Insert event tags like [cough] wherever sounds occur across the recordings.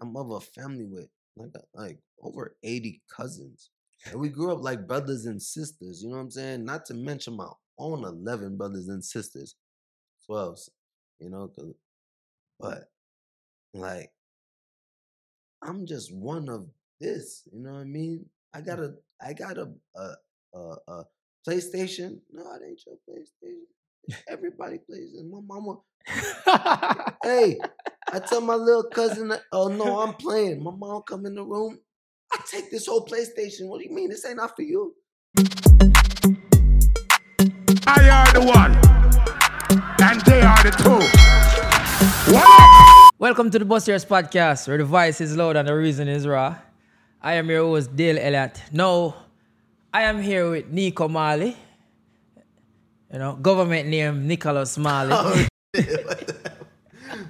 I'm of a family with like uh, like over 80 cousins. And we grew up like brothers and sisters, you know what I'm saying? Not to mention my own 11 brothers and sisters. 12, you know, but like I'm just one of this, you know what I mean? I got mm. a I got a a a, a PlayStation. No, it ain't your PlayStation. [laughs] Everybody plays it. My mama. [laughs] hey, I tell my little cousin, oh no, I'm playing. My mom come in the room. I take this whole PlayStation. What do you mean? This ain't not for you. I are the one, and they are the two. What? Welcome to the Busters Podcast, where the voice is loud and the reason is raw. I am your host, Dale Elliott. Now, I am here with Nico Marley. You know, government name Nicholas Marley. Oh, [laughs]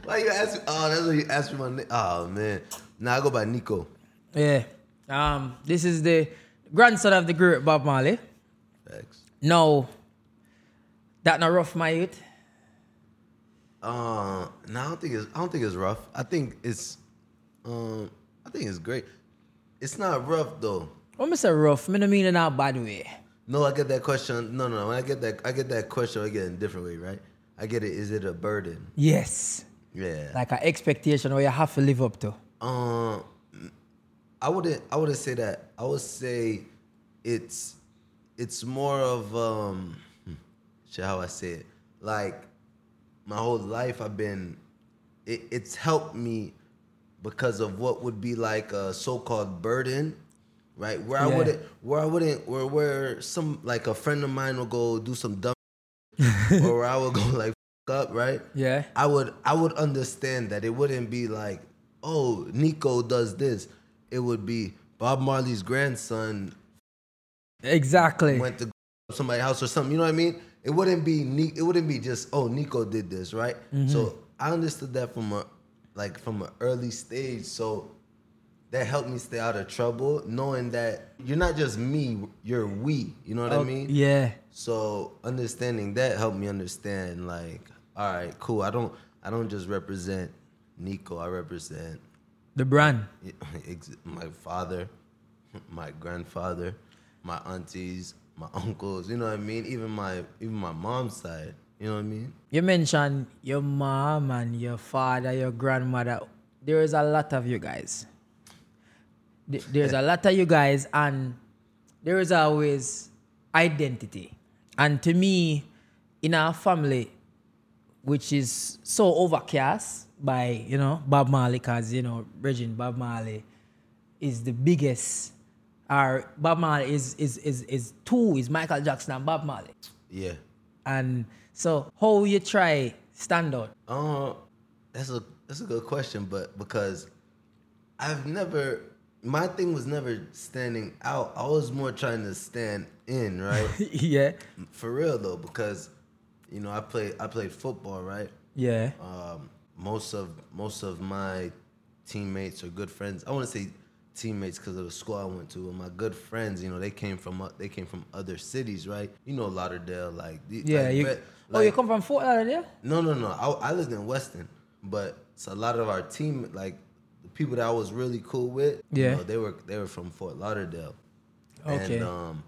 Why you ask me? Oh, that's what you asked me my name. Oh man. Now I go by Nico. Yeah. Um, this is the grandson of the great Bob Marley. Thanks. No, that not rough, my youth. Uh, no, I don't think it's. I don't think it's rough. I think it's. Um, I think it's great. It's not rough though. When I say rough, I don't mean it in a bad way. No, I get that question. No, no. No. When I get that, I get that question. I get it in a different way, right? I get it. Is it a burden? Yes. Yeah. Like an expectation where you have to live up to. Um, I wouldn't. I wouldn't say that. I would say it's it's more of um, hmm, shit. How I say it? Like my whole life, I've been. It, it's helped me because of what would be like a so-called burden, right? Where I wouldn't, where I wouldn't, where where some like a friend of mine will go do some dumb, [laughs] or where I would go like up, right? Yeah. I would I would understand that it wouldn't be like, oh, Nico does this. It would be Bob Marley's grandson Exactly. went to somebody's house or something. You know what I mean? It wouldn't be It wouldn't be just oh Nico did this, right? Mm-hmm. So I understood that from a like from an early stage. So that helped me stay out of trouble, knowing that you're not just me, you're we. You know what I Oh, mean? Yeah. So understanding that helped me understand like, all right, cool. I don't I don't just represent Nico. I represent The brand. [laughs] my father, my grandfather, my aunties, my uncles. You know what I mean? Even my even my mom's side. You know what I mean? You mentioned your mom and your father, your grandmother. There is a lot of you guys. There's a lot of you guys, and there is always identity. And to me, in our family, which is so overcast by you know Bob Marley, cause you know Regine Bob Marley is the biggest. Our Bob Marley is is is is two is Michael Jackson and Bob Marley. Yeah. And so, how you try stand out? Uh, that's a that's a good question, but because I've never my thing was never standing out. I was more trying to stand in, right? [laughs] yeah, For real though, because you know I played I played football, right? yeah, um, most of most of my teammates or good friends. I want to say teammates because of the school I went to. And my good friends, you know, they came from o- they came from other cities, right? You know, Lauderdale, like yeah. like, You, ve- oh, you come from Fort Lauderdale? no, no, no. I, I lived in Weston, but it's a lot of our team, like the people that I was really cool with, Yeah. you know, they were they were from Fort Lauderdale. Okay. And um,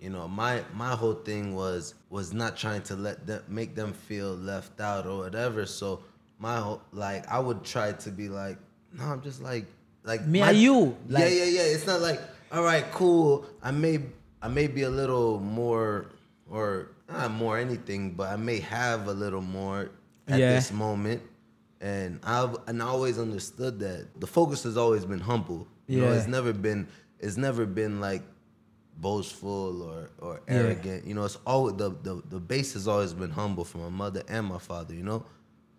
you know, my my whole thing was was not trying to let them make them feel left out or whatever. So my whole like I would try to be like, no, I'm just like like Me my- and you, yeah, like- yeah, yeah. It's not like, all right, cool. I may I may be a little more or not more anything, but I may have a little more at Yeah. this moment. And I've and I always understood that the focus has always been humble. You know, Yeah. it's never been it's never been like boastful or or Yeah. arrogant. You know, it's always the, the the base has always been humble for my mother and my father, you know?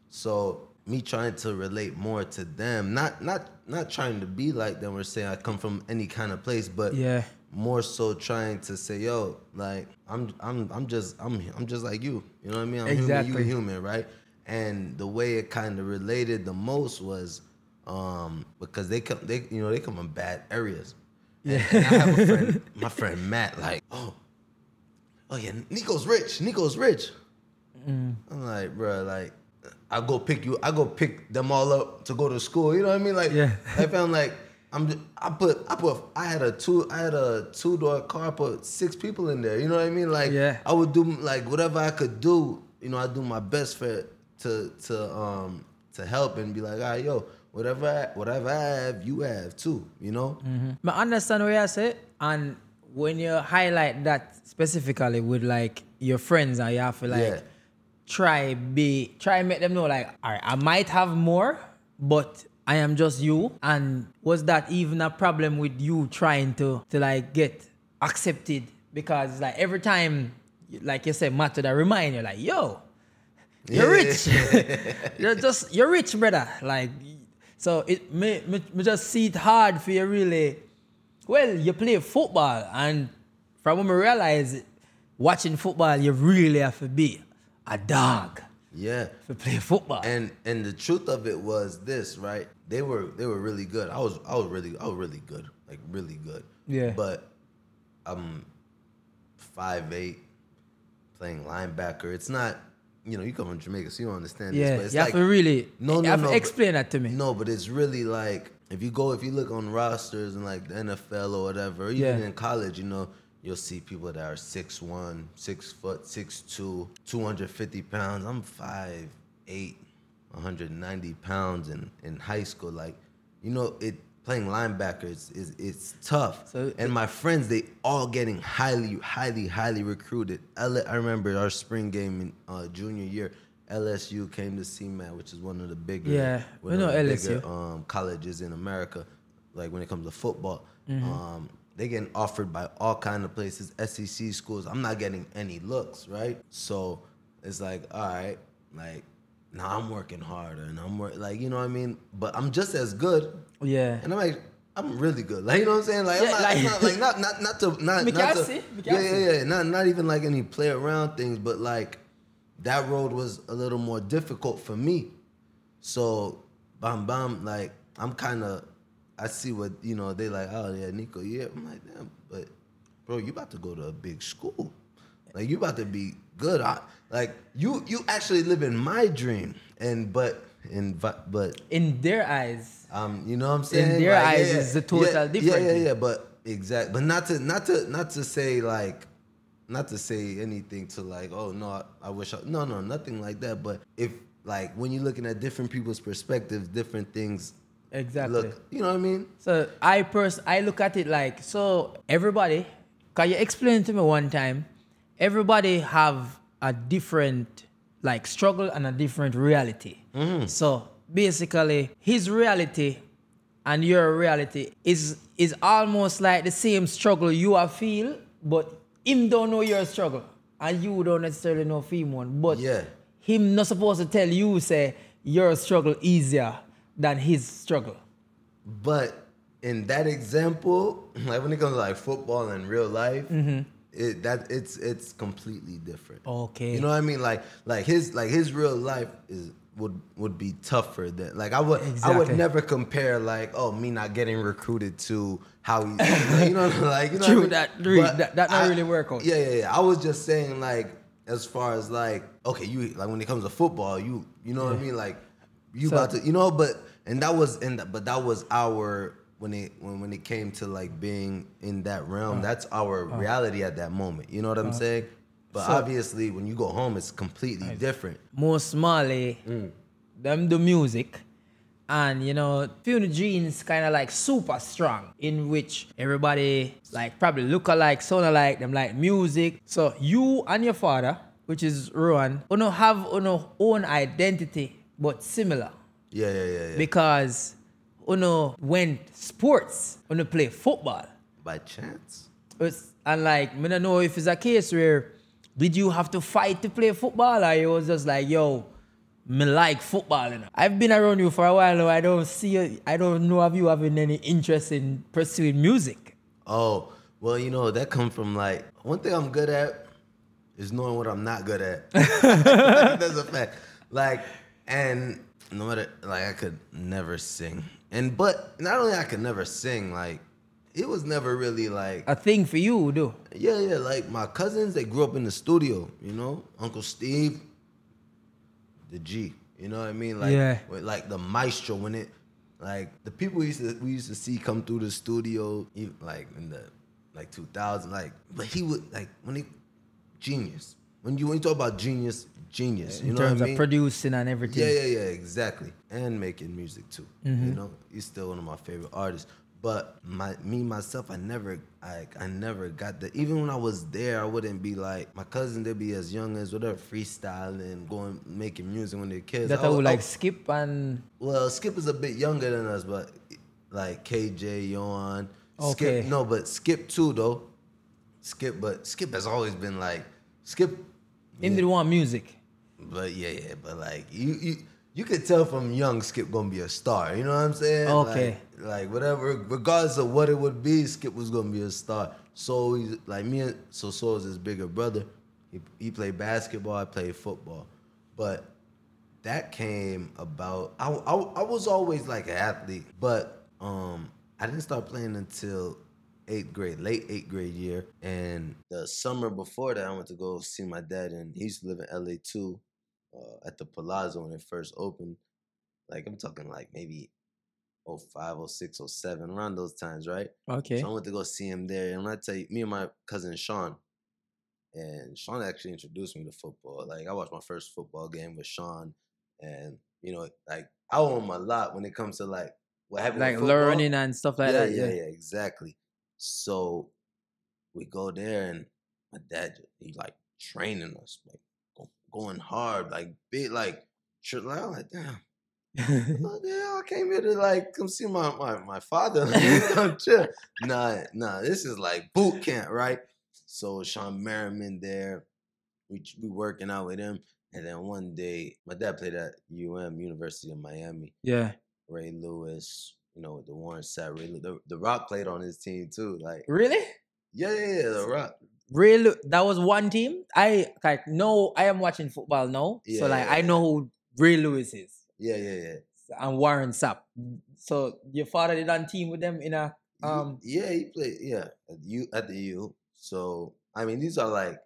So me trying to relate more to them, not not not trying to be like them or saying I come from any kind of place, but Yeah. more so trying to say, yo, like I'm I'm I'm just I'm I'm just like you. You know what I mean? I'm Exactly. human, you human, right? And the way it kind of related the most was um because they come they you know they come from bad areas. Yeah. And, I have a friend, [laughs] my friend Matt, like, oh, oh yeah, Nico's rich. Nico's rich. I'm like, bro, like, I go pick you. I go pick them all up to go to school. You know what I mean? Like, Yeah. I found like I'm. just- I put. I put. I had a two. I had a two door car. I put six people in there. You know what I mean? Like, Yeah. I would do like whatever I could do. You know, I do my best for to to um to help and be like, all right, yo, whatever I, whatever I have, you have too. You know? Mm-hmm. I understand what you say, and when you highlight that specifically with like your friends, and you have to like Yeah. try be try make them know like, all right, I might have more, but I am just you. And was that even a problem with you trying to to like get accepted? Because like every time, like you said, Matt, that remind you like, yo, you're Yeah. rich. [laughs] you're just you're rich, brother. Like so it me, me, me just see it hard for you really. Well, you play football and from when we realize watching football you really have to be a dog Yeah. to play football. And and the truth of it was this, right? They were they were really good. I was I was really I was really good, like really good. Yeah. But I'm five eight, playing linebacker. It's not, you know, you come from Jamaica, so you don't understand this. yeah, But it's you have to really no, no, have no, to but- explain that to me. No, but it's really like if you go if you look on rosters and like the NFL or whatever, even Yeah. in college, you know, you'll see people that are 6'1", 6 foot, 6'2", 250 pounds. I'm 5'8", 190 pounds in, in high school. Like, you know, it playing linebacker is is it's tough. So and my friends, they all getting highly, highly, highly recruited. I remember our spring game in uh, junior year. LSU came to CMAT, which is one of the bigger, Yeah, we know LSU. bigger, um, colleges in America. Like when it comes to football, Mm-hmm. um, they getting offered by all kind of places, SEC schools. I'm not getting any looks, right? So it's like, all right, like now I'm working harder and I'm work, like, you know what I mean. But I'm just as good, Yeah. and I'm like, I'm really good. Like you know what I'm saying? Like, Yeah, I'm not, like- not like not not not to not, not to yeah yeah yeah not not even like any play around things, but like that road was a little more difficult for me. So bam bam like I'm kind of I see what you know they like oh yeah Nico yeah I'm like damn but bro you about to go to a big school like you about to be good I, like you you actually live in my dream and but in but In their eyes, um, you know what I'm saying? In their Like, eyes, is the total yeah, different Yeah, yeah, yeah. But exact, but not to not to not to say like, not to say anything to like, oh no, I, I wish I no no nothing like that. But if like when you're looking at different people's perspectives, different things exactly. look. You know what I mean? So I pers- I look at it like so everybody can you explain to me one time everybody have a different like struggle and a different reality. Mm. So basically his reality and your reality is is almost like the same struggle you are feel but him don't know your struggle and you don't necessarily know him one but Yeah. him not supposed to tell you say your struggle easier than his struggle. But in that example, [clears throat] like when it comes to like football and real life, mm-hmm. It that it's it's completely different. Okay. You know what I mean? Like like his like his real life is would would be tougher than like I would I would never compare like oh me not getting recruited to how he [laughs] you know like you know what I True, mean? that really- that- that not really work on. Yeah, yeah, yeah. I was just saying like as far as like okay you like when it comes to football you you know what I mean like you So- about to you know but and that was and but that was our when it when when it came to like being in that realm uh, that's our uh. reality at that moment. You know what i'm uh. saying? But So- obviously when you go home it's completely different. Most Marley, mm. them do music, and you know, Fune Jeans kind of like super strong, in which everybody like probably look alike, sound alike, them like music. So you and your father, which is Rohan, you know have uno own identity but similar. Yeah yeah yeah, yeah. because uno went sports, uno play football. by chance It's, and like, I don't know if it's a case where did you have to fight to play football or it was just like, yo, me like football. You know? I've been around you for a while now. I don't see, I don't know of you having any interest in pursuing music. oh well you know that comes from like one thing i'm good at is knowing what i'm not good at [laughs] that's a fact like and no matter like i could never sing and but not only i could never sing like it was never really like A thing for you, do. Yeah, yeah. Like my cousins, they grew up in the studio. You know, Uncle Steve, the G. You know what I mean? Like, Yeah. with, like the maestro when it, like the people we used to we used to see come through the studio, like in the like 2000, like, but he would like when he genius. When you when you talk about genius, genius. You in know terms what I of producing and everything. Yeah, yeah, yeah, exactly. And making music too. Mm-hmm. You know, he's still one of my favorite artists. But my me myself, I never I I never got that. even when I was there, I wouldn't be like my cousin they'd be as young as whatever freestyling, going making music when they're kids. That I would like I- skip and well, Skip is a bit younger than us, but like KJ, Yon, Skip. No, but Skip too though. Skip, but Skip has always been like Skip. him did want music. But yeah, yeah, but like you, you, you could tell from young Skip gonna be a star. You know what I'm saying? Okay. Like, like whatever, regardless of what it would be, Skip was gonna be a star. So he's like me and so so is his bigger brother. He he played basketball. I played football, but that came about. I, I I was always like an athlete, but um I didn't start playing until eighth grade, late eighth grade year. And the summer before that, I went to go see my dad, and he used to live in LA too, uh, at the Palazzo when it first opened. Like I'm talking like maybe 05, 06, 07, around those times, right? Okay. So I went to go see him there. And when I tell you, me and my cousin Sean, and Sean actually introduced me to football. Like I watched my first football game with Sean, and you know, like I owe him a lot when it comes to like what happened. Like learning and stuff like yeah, that. Yeah, Yeah. yeah, exactly. So we go there, and my dad he like training us, like going hard, like big, like. Like, I'm like, damn. Oh, [laughs] yeah, I came here to like come see my my, my father. [laughs] [laughs] Like, come chill. Nah, nah, this is like boot camp, right? So Sean Merriman there, we we working out with him, and then one day my dad played at UM University of Miami. yeah. Ray Lewis, you know, the Warren Sapp, Ray the, the Rock played on his team too. Like, Really? yeah, yeah, yeah, the Rock. Really? That was one team. I like no. I am watching football now, Yeah, so like yeah, I know who Ray Lewis is Yeah, yeah, yeah. and Warren Sapp. So your father did on team with them in a um. yeah, he played. Yeah, at U at the U. So I mean, these are like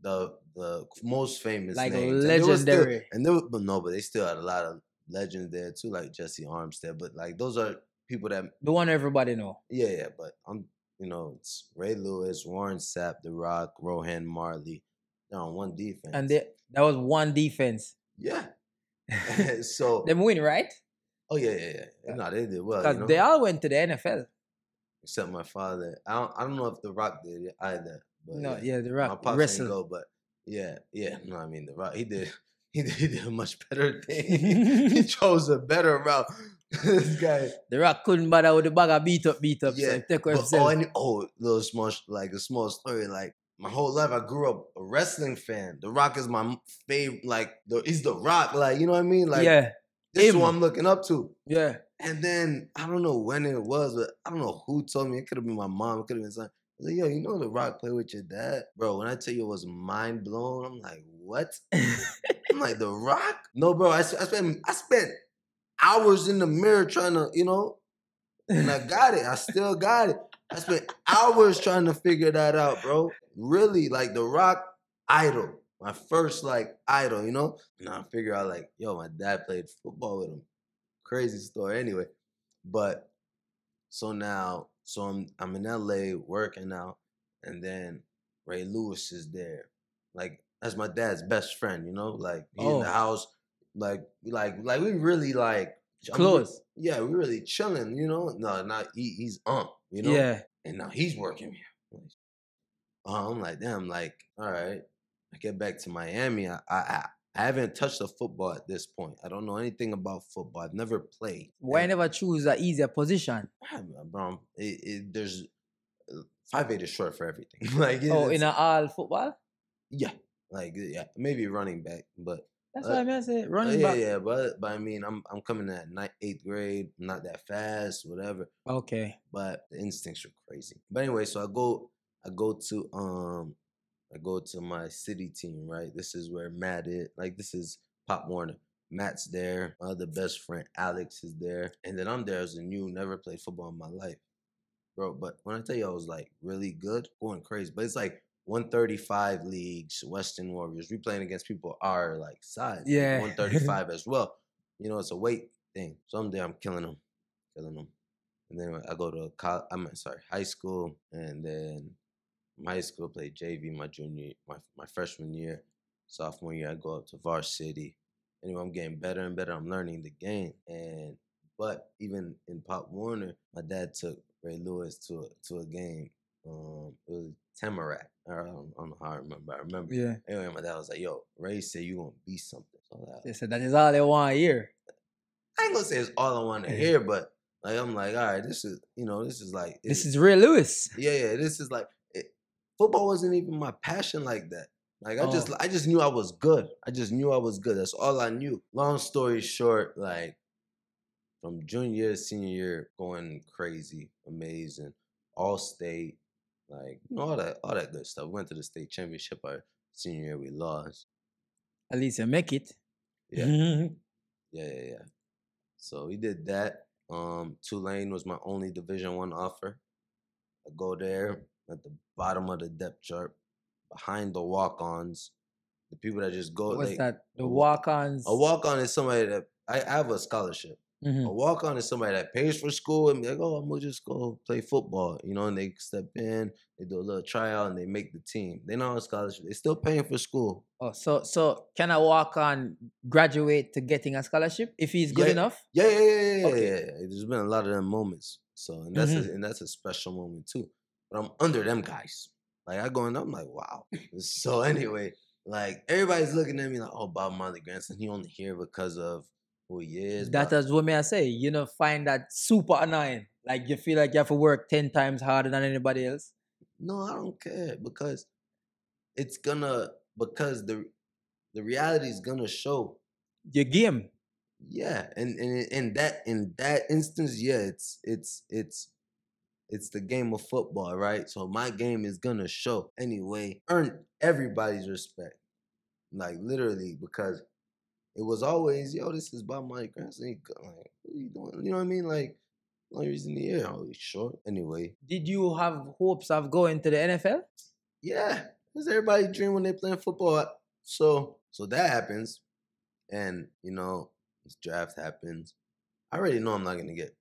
the the most famous, Like names. And they were still- legendary. and they were, but no, but they still had a lot of legends there too, like Jessie Armstead. But like those are people that, The one everybody know. yeah, yeah. But I'm, you know, it's Ray Lewis, Warren Sapp, The Rock, Rohan Marley. They're on one defense, And they, that was one defense. yeah. [laughs] [laughs] so, Them win, right? oh yeah, yeah, yeah. No, they did well. Because You know? they all went to the NFL. except my father. I don't, I don't know if The Rock did it either. But No, yeah. yeah, the my rock pops wrestle. didn't go, but yeah, yeah. No, I mean the rock. He did. [laughs] He did, he did a much better thing. he chose a better route. [laughs] this guy. The rock couldn't bother with the bag of beat up, beat up. Yeah, he take But, himself. oh, oh, little small, like a small story. Like my whole life, I grew up a wrestling fan. The Rock is my favorite. Like the, he's the Rock. Like you know what I mean? Like yeah, this is him. who I'm looking up to. yeah. And then I don't know when it was, but I don't know who told me. It could have been my mom. It could have been something. I was like, yo, you know the Rock play with your dad, bro. When I tell you it was mind blown, I'm like, what? [laughs] I'm like the Rock? No, bro. I, I spent I spent hours in the mirror trying to, you know, and I got it. I still got it. I spent hours trying to figure that out, bro. Really, like the Rock idol, my first like idol, you know. And I figure out like, yo, my dad played football with him. Crazy story, anyway. But so now, so I'm I'm in LA working out, and then Ray Lewis is there, like that's my dad's best friend, you know, like he in Oh. the house, like like like we really like I'm Close. yeah, we really chilling, you know. No, not he, he's ump, you know. Yeah. And now he's working here. Uh, I'm like, damn, like, all right. I get back to Miami. I, I I I haven't touched a football at this point. I don't know anything about football. I've never played. Why And- never choose an easier position? Bro, it, it, there's uh, five eight is short for everything. [laughs] like, Oh, in a all football? yeah, like yeah, maybe running back, but That's Uh, what I mean. I uh, running yeah, back. yeah, but but I mean, I'm I'm coming at ninth, eighth grade. Not that fast, whatever. Okay. but the instincts are crazy. But anyway, so I go, I go to, um, I go to my city team. Right, this is where Matt is. Like this is Pop Warner. Matt's there. My other best friend Alex is there, and then I'm there as a new, never played football in my life, bro. But when I tell you I was like really good, going crazy. But it's like 135 leagues, Weston Warriors. We playing against people our like size. like, Yeah. [laughs] 135 as well. You know, it's a weight thing. Someday I'm killing them, killing them. And then I go to college. I'm sorry, high school, and then high school play JV my junior, my my freshman year, sophomore year I go up to varsity. Anyway, I'm getting better and better. I'm learning the game, and but even in Pop Warner, my dad took Ray Lewis to a, to a game. Um, it was Tamarac. I don't, I don't know how I remember. I remember. Yeah. Anyway, my dad was like, "Yo, Ray said you gonna be something." So They said that is all they want to hear. I ain't gonna say it's all I want to hear, but like I'm like, all right, this is you know, this is like This is real Lewis. yeah, yeah. This is like it, football wasn't even my passion like that. Like I just Oh. I just knew I was good. I just knew I was good. That's all I knew. Long story short, like from junior year senior year, going crazy, amazing, all state, like you know, all that all that good stuff. We Went to the state championship our senior year, we lost. At least you make it. Yeah. [laughs] Yeah, yeah, yeah. So we did that. Um, Tulane was my only Division One offer. I go there at the bottom of the depth chart, behind the walk-ons, the people that just go. What's like, that? The walk-ons. A walk-on is somebody that I, I have a scholarship. Mhm. A walk-on is somebody that pays for school and be like, oh, I'm gonna just go play football, you know, and they step in, they do a little tryout, and they make the team. They're not on scholarship. They're still paying for school. Oh, so so can a walk-on graduate to getting a scholarship if he's good Yeah. enough? Yeah, yeah, yeah, yeah, Okay. yeah, yeah. There's been a lot of them moments. So and that's Mm-hmm. a, and that's a special moment too. But I'm under them guys. Like I go in, I'm like, wow. [laughs] so anyway, like everybody's looking at me like, oh, Bob Marley Grandson, he only here because of who he is. That is what may I say. You know, find that super annoying. Like you feel like you have to work ten times harder than anybody else. no, I don't care because it's gonna because the the reality is gonna show. Your game. Yeah, and and in that in that instance, yeah, it's it's it's it's the game of football, right? So my game is gonna show anyway. Earn everybody's respect, like literally, because it was always, yo, this is Bob my grandson. Like, what are you doing? You know what I mean? Like, only reason the air, oh, he's short. Anyway, Did you have hopes of going to the NFL? yeah, that's everybody dream when they playing football. So so that happens, and you know this draft happens. I already know I'm not gonna get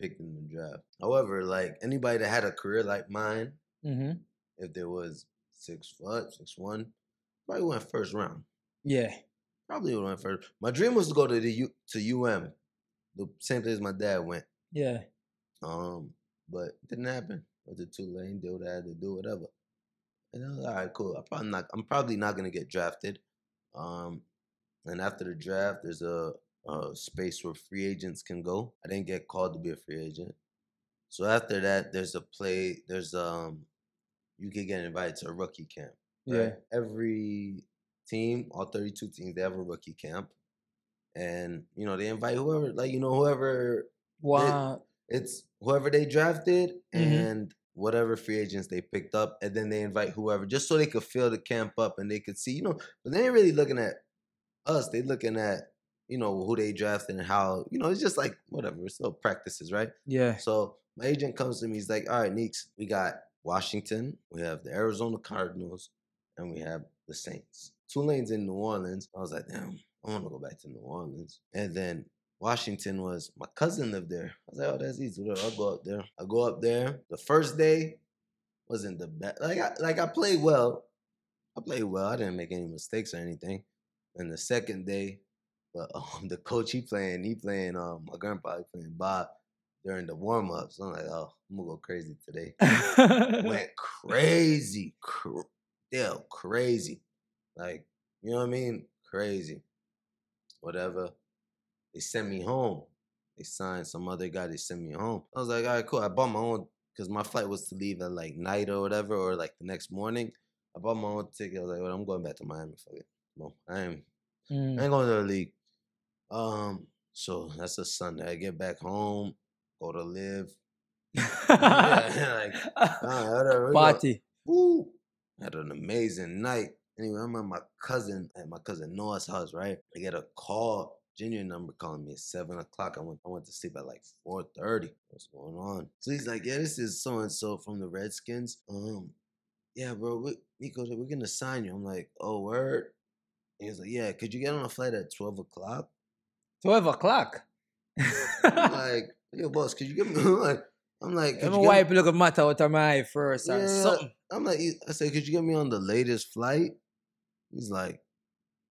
picked in the draft. However, like anybody that had a career like mine, Mm-hmm. if there was six foot, six one, probably went first round. Yeah. Probably would went first. My dream was to go to the U, to UM, the same place my dad went. Yeah. Um, but it didn't happen. Went to Tulane, did what I had to do, whatever. And I was all right, cool. I'm probably not. I'm probably not gonna get drafted. Um, and after the draft, there's a, a space where free agents can go. I didn't get called to be a free agent. So after that, there's a play. There's um, you can get invited to a rookie camp. Yeah. Every team, all 32 teams, they have a rookie camp, and you know they invite whoever, like you know whoever Wow. it's whoever they drafted Mhm. and whatever free agents they picked up, and then they invite whoever just so they could fill the camp up and they could see, you know, but they ain't really looking at us. They looking at, you know, who they drafted and how, you know, it's just like whatever. It's still practices, right? Yeah. So my agent comes to me, he's like, all right, Neeks, we got Washington, we have the Arizona Cardinals, and we have the Saints. Tulane's in New Orleans. I was like, damn, I want to go back to New Orleans. And then Washington was my cousin lived there. I was like, oh, that's easy. I'll go up there. I go up there. The first day wasn't the best. Like I like I played well. I played well. I didn't make any mistakes or anything. And the second day, [laughs] but um, the coach he playing, he playing um my grandpa he playing Bob during the warm ups. I'm like, oh, I'm gonna go crazy today. [laughs] Went crazy, cr- yeah, crazy. Like, you know what I mean? Crazy. Whatever. They sent me home. They signed some other guy. They sent me home. I was like, all right, cool. I bought my own because my flight was to leave at like night or whatever, or like the next morning. I bought my own ticket. I was like, well, I'm going back to Miami. Fuck it. Well, I am Mm. I ain't going to the league. Um, so that's a Sunday. I get back home, go to live. [laughs] yeah, [laughs] like, [laughs] ah, whatever, Party. Woo! Had an amazing night. Anyway, I'm at my cousin at my cousin Noah's house, right? I get a call, junior number calling me at seven o'clock. I went I went to sleep at like four thirty. What's going on? So he's like, Yeah, this is so and so from the Redskins. Um, yeah, bro, we, Nico, we're gonna sign you. I'm like, oh, word. And he's like, yeah, could you get on a flight at twelve o'clock? 12 o'clock. I'm [laughs] like, yo, boss, could you get me? [laughs] I'm like, I'm like, I'm a wipe look at matter out of my eye first or something. I'm like, I said, could you get me on the latest flight? He's like,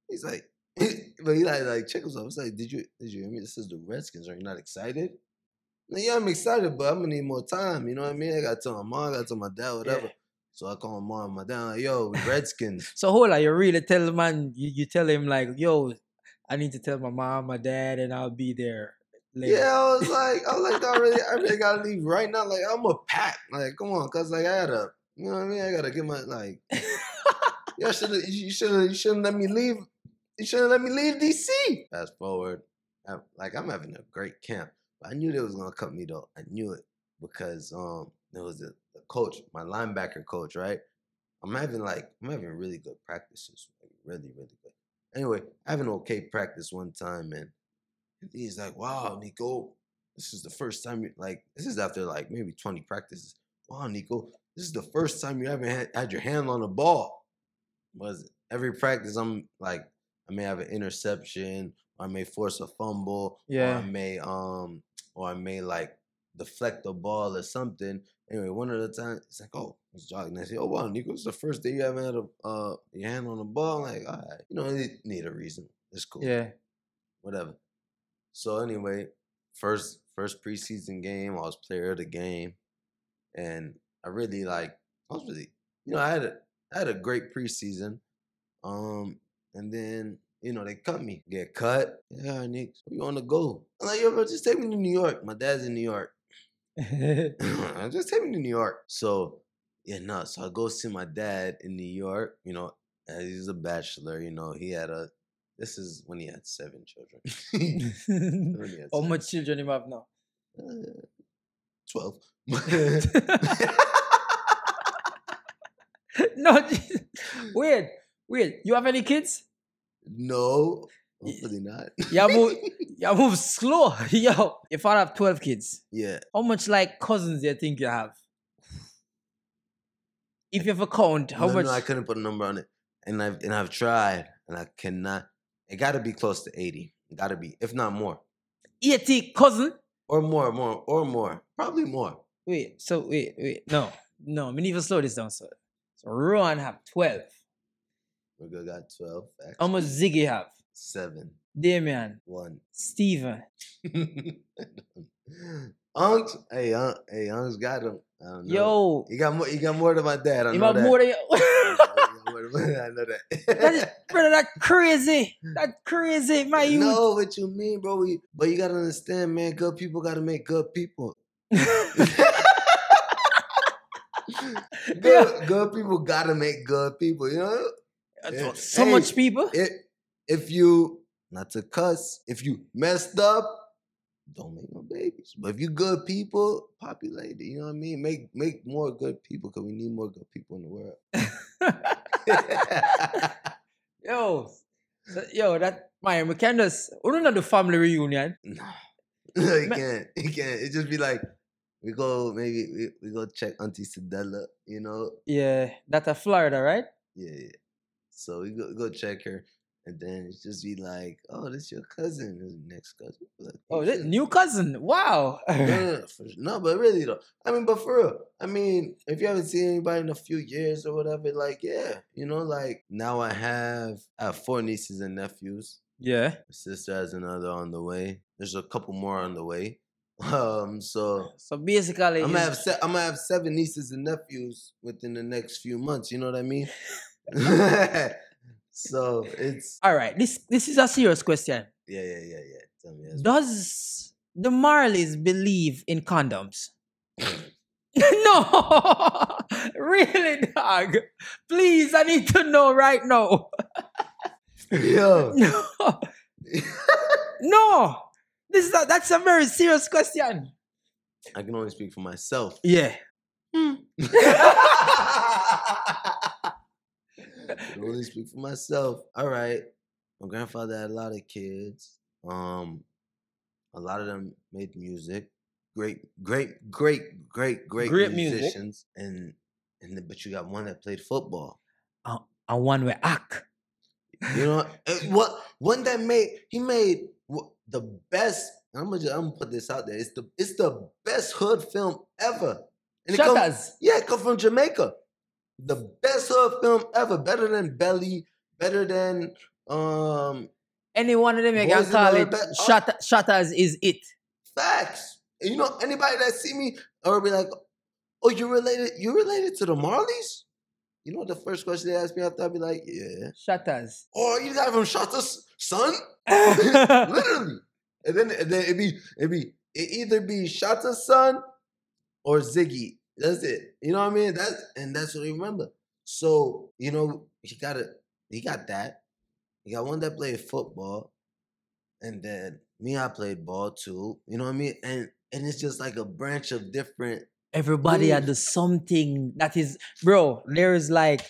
he's like, [laughs] but he like, like check himself. It's like, did you, did you hear me? This is the Redskins. Are you not excited? Like, yeah, I'm excited, but I'm gonna need more time. You know what I mean? I got to tell my mom, I got to tell my dad, whatever. Yeah. So I call my mom, my dad, like, yo, Redskins. [laughs] So hold on, you really tell the man, you, you tell him like, yo, I need to tell my mom, my dad, and I'll be there later. yeah, I was like, I was like, I really, I [laughs] really gotta leave right now. Like, I'm a pack. Like, come on, cause like I had a, you know what I mean? I gotta get my like. [laughs] Y'all should. You should. You shouldn't let me leave. You shouldn't let me leave DC. Fast forward, I, like I'm having a great camp. But I knew they was gonna cut me though. I knew it because um there was the, the coach, my linebacker coach, right? I'm having like I'm having really good practices, like really really good. Anyway, I have an okay practice one time, and he's like, "Wow, Nico, this is the first time you like. This is after like maybe 20 practices. Wow, Nico, this is the first time you haven't had, had your hand on the ball." was it? every practice I'm like I may have an interception or I may force a fumble Yeah. or I may um or I may like deflect the ball or something. Anyway, one of the times it's like, oh, it's jogging. I say, oh wow, Nico, it's the first day you haven't had a uh your hand on the ball. I'm like, all right, you know, need, need a reason. It's cool. Yeah. Whatever. So anyway, first first preseason game, I was player of the game. And I really like I was really you know, I had a I had a great preseason. Um, and then you know they cut me, get cut. Yeah, Nick, where you want to go? I'm like, yo, bro, just take me to New York. My dad's in New York. [laughs] [laughs] just take me to New York. So yeah, no. So I go see my dad in New York. You know, he's a bachelor. You know, he had a. This is when he had seven children. [laughs] Had How seven. much children you have now? Uh, Twelve. [laughs] no, [laughs] weird, wait. You have any kids? no, hopefully not. Yeah, move, [laughs] move slow. Yo, your father have 12 kids. yeah. How much like cousins do you think you have? If you have a count, how no, much? No, I couldn't put a number on it, and I've and I've tried, and I cannot. It got to be close to eighty. Got to be, if not more, 80 cousin? Or more, more, or more. Probably more. Wait, so wait, wait. No, no, me need to slow this down, sir. So Rohan have 12. We're good. Got twelve. Facts. How much Ziggy have? Seven. Damian, One. Stephen. [laughs] Unks, hey, Unc, hey, Unc's got him. I don't know. Yo, he got more. He got more than my dad. I you know have that. more than [laughs] He got more than my dad, I know that. that is, [laughs] brother, that crazy. That crazy, my You know what you mean, bro. We, but you gotta understand, man. Good people gotta make good people. [laughs] Good, good people gotta make good people. You know, so Hey, much people. if if you not to cuss, if you messed up, don't make no babies. But if you good people, populate it. You know what I mean? Make make more good people because we need more good people in the world. [laughs] [laughs] yo, so, yo, that my just we don't do family reunion. no, [laughs] no, you can't. You can't. It just be like we go maybe we, we go check Auntie Cedella. You know, Yeah, that's a Florida, right? Yeah, yeah. So we go go check her, and then it's just be like, "Oh, this your cousin, this next cousin." Like, Oh, this new cousin. Wow. no, no, no, no, but really though, I mean, but for real, I mean, if you haven't seen anybody in a few years or whatever, like, yeah, you know, like now I have I have four nieces and nephews. yeah. My sister has another on the way. There's a couple more on the way. [laughs] Um, so So basically, I'm gonna have se- I'm gonna have seven nieces and nephews within the next few months. You know what I mean? [laughs] [laughs] so it's all right. This this is a serious question. yeah, yeah, yeah, yeah. Tell me, Does the Marleys believe in condoms? [laughs] [laughs] no, [laughs] really, dog. Please, I need to know right now. Yo, No, no. This is a, that's a very serious question. I can only speak for myself. Yeah. I hmm. Can only speak for myself. All right. My grandfather had a lot of kids. Um, a lot of them made music. Great, great, great, great, great, Great music. musicians. And and then, but you got one that played football. And one way act. You know [laughs] eh, what? One that made he made the best. I'm gonna just, I'm gonna put this out there. It's the it's the best hood film ever. And it come- Shottas. yeah, it come from Jamaica. The best hood film ever. Better than Belly. Better than um Any one of them you can call it. Hood, but- Shottas is it. facts. You know anybody that see me or be like, "Oh, you related? You related to the Marleys?" You know the first question they ask me after I be like, "Yeah." Shottas. Oh, you got from Shottas, son? [laughs] [laughs] Literally. And then, and then it'd be it'd be it either be Shottas son or Ziggy. That's it. You know what I mean? That's and that's what I remember. So, you know, he got a he got that. He got one that played football. And then me, I played ball too. You know what I mean? And and it's just like a branch of different Everybody had the something that is, bro. There is like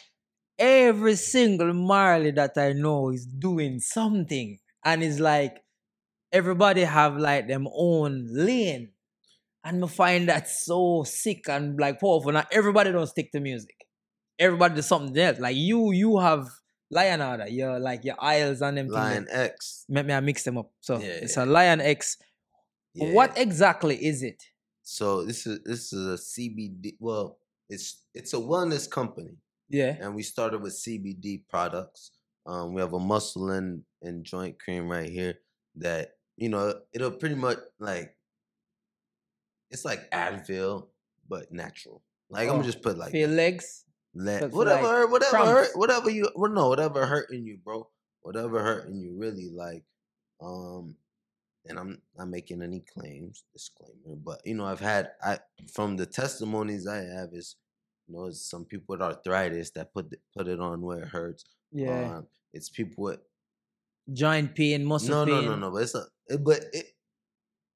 every single Marley that I know is doing something, and it's like everybody have like them own lane, and I find that so sick and like powerful. Now everybody don't stick to music. Everybody does something else. Like you, you have Lion Order, your like your Isles and them. Lion. X. Let me I mix them up. So Yeah, it's yeah. a Lion X. Yeah. What exactly is it? So this is this is a CBD. Well, it's it's a wellness company. Yeah. and we started with CBD products. Um, we have a muscle and, and joint cream right here that you know it'll pretty much like it's like Advil but natural. Like I'm Oh, gonna just put like For your legs. let, whatever like, hurt, whatever hurt, whatever you well no whatever hurting you, bro. Whatever hurting you really like. Um, and I'm not making any claims, disclaimer, but you know I've had I from the testimonies I have is you know it's some people with arthritis that put the, put it on where it hurts. Yeah. Um, it's people with Joint pain, muscle no no pain. no no, but it's a it, but it